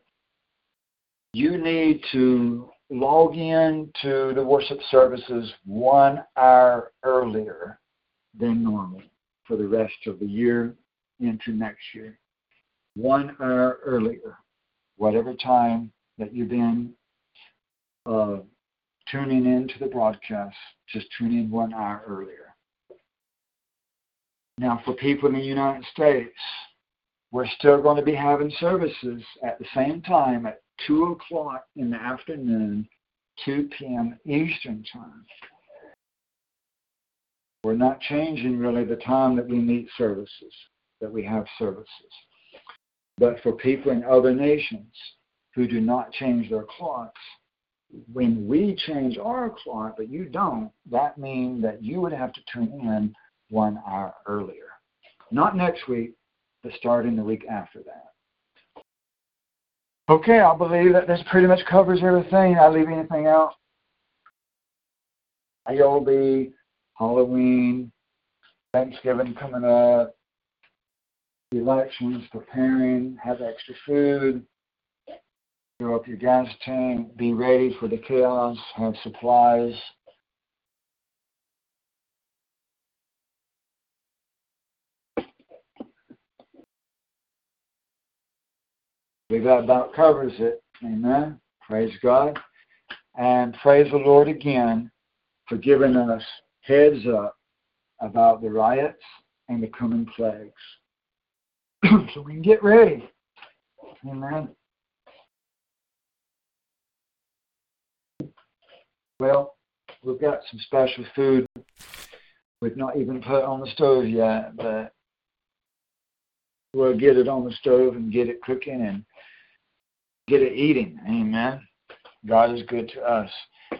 you need to log in to the worship services one hour earlier than normal for the rest of the year into next year. One hour earlier, whatever time that you've been uh, tuning in to the broadcast, just tune in one hour earlier. Now, for people in the United States, we're still going to be having services at the same time at 2 o'clock in the afternoon, 2 p.m. Eastern Time. We're not changing really the time that we meet services, that we have services. But for people in other nations who do not change their clocks, when we change our clock, but you don't, that means that you would have to tune in one hour earlier. Not next week, but starting the week after that. Okay, I believe that this pretty much covers everything. I leave anything out. Be Halloween, Thanksgiving coming up, the elections preparing, have extra food, fill up your gas tank, be ready for the chaos, have supplies. believe that about covers it. Amen. Praise God. And praise the Lord again for giving us heads up about the riots and the coming plagues. <clears throat> so we can get ready. Amen. Well, we've got some special food we've not even put on the stove yet, but we'll get it on the stove and get it cooking and get it eating. Amen. God is good to us.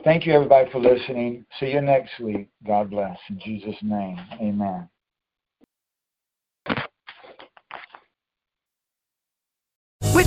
Thank you, everybody, for listening. See you next week. God bless. In Jesus' name, amen.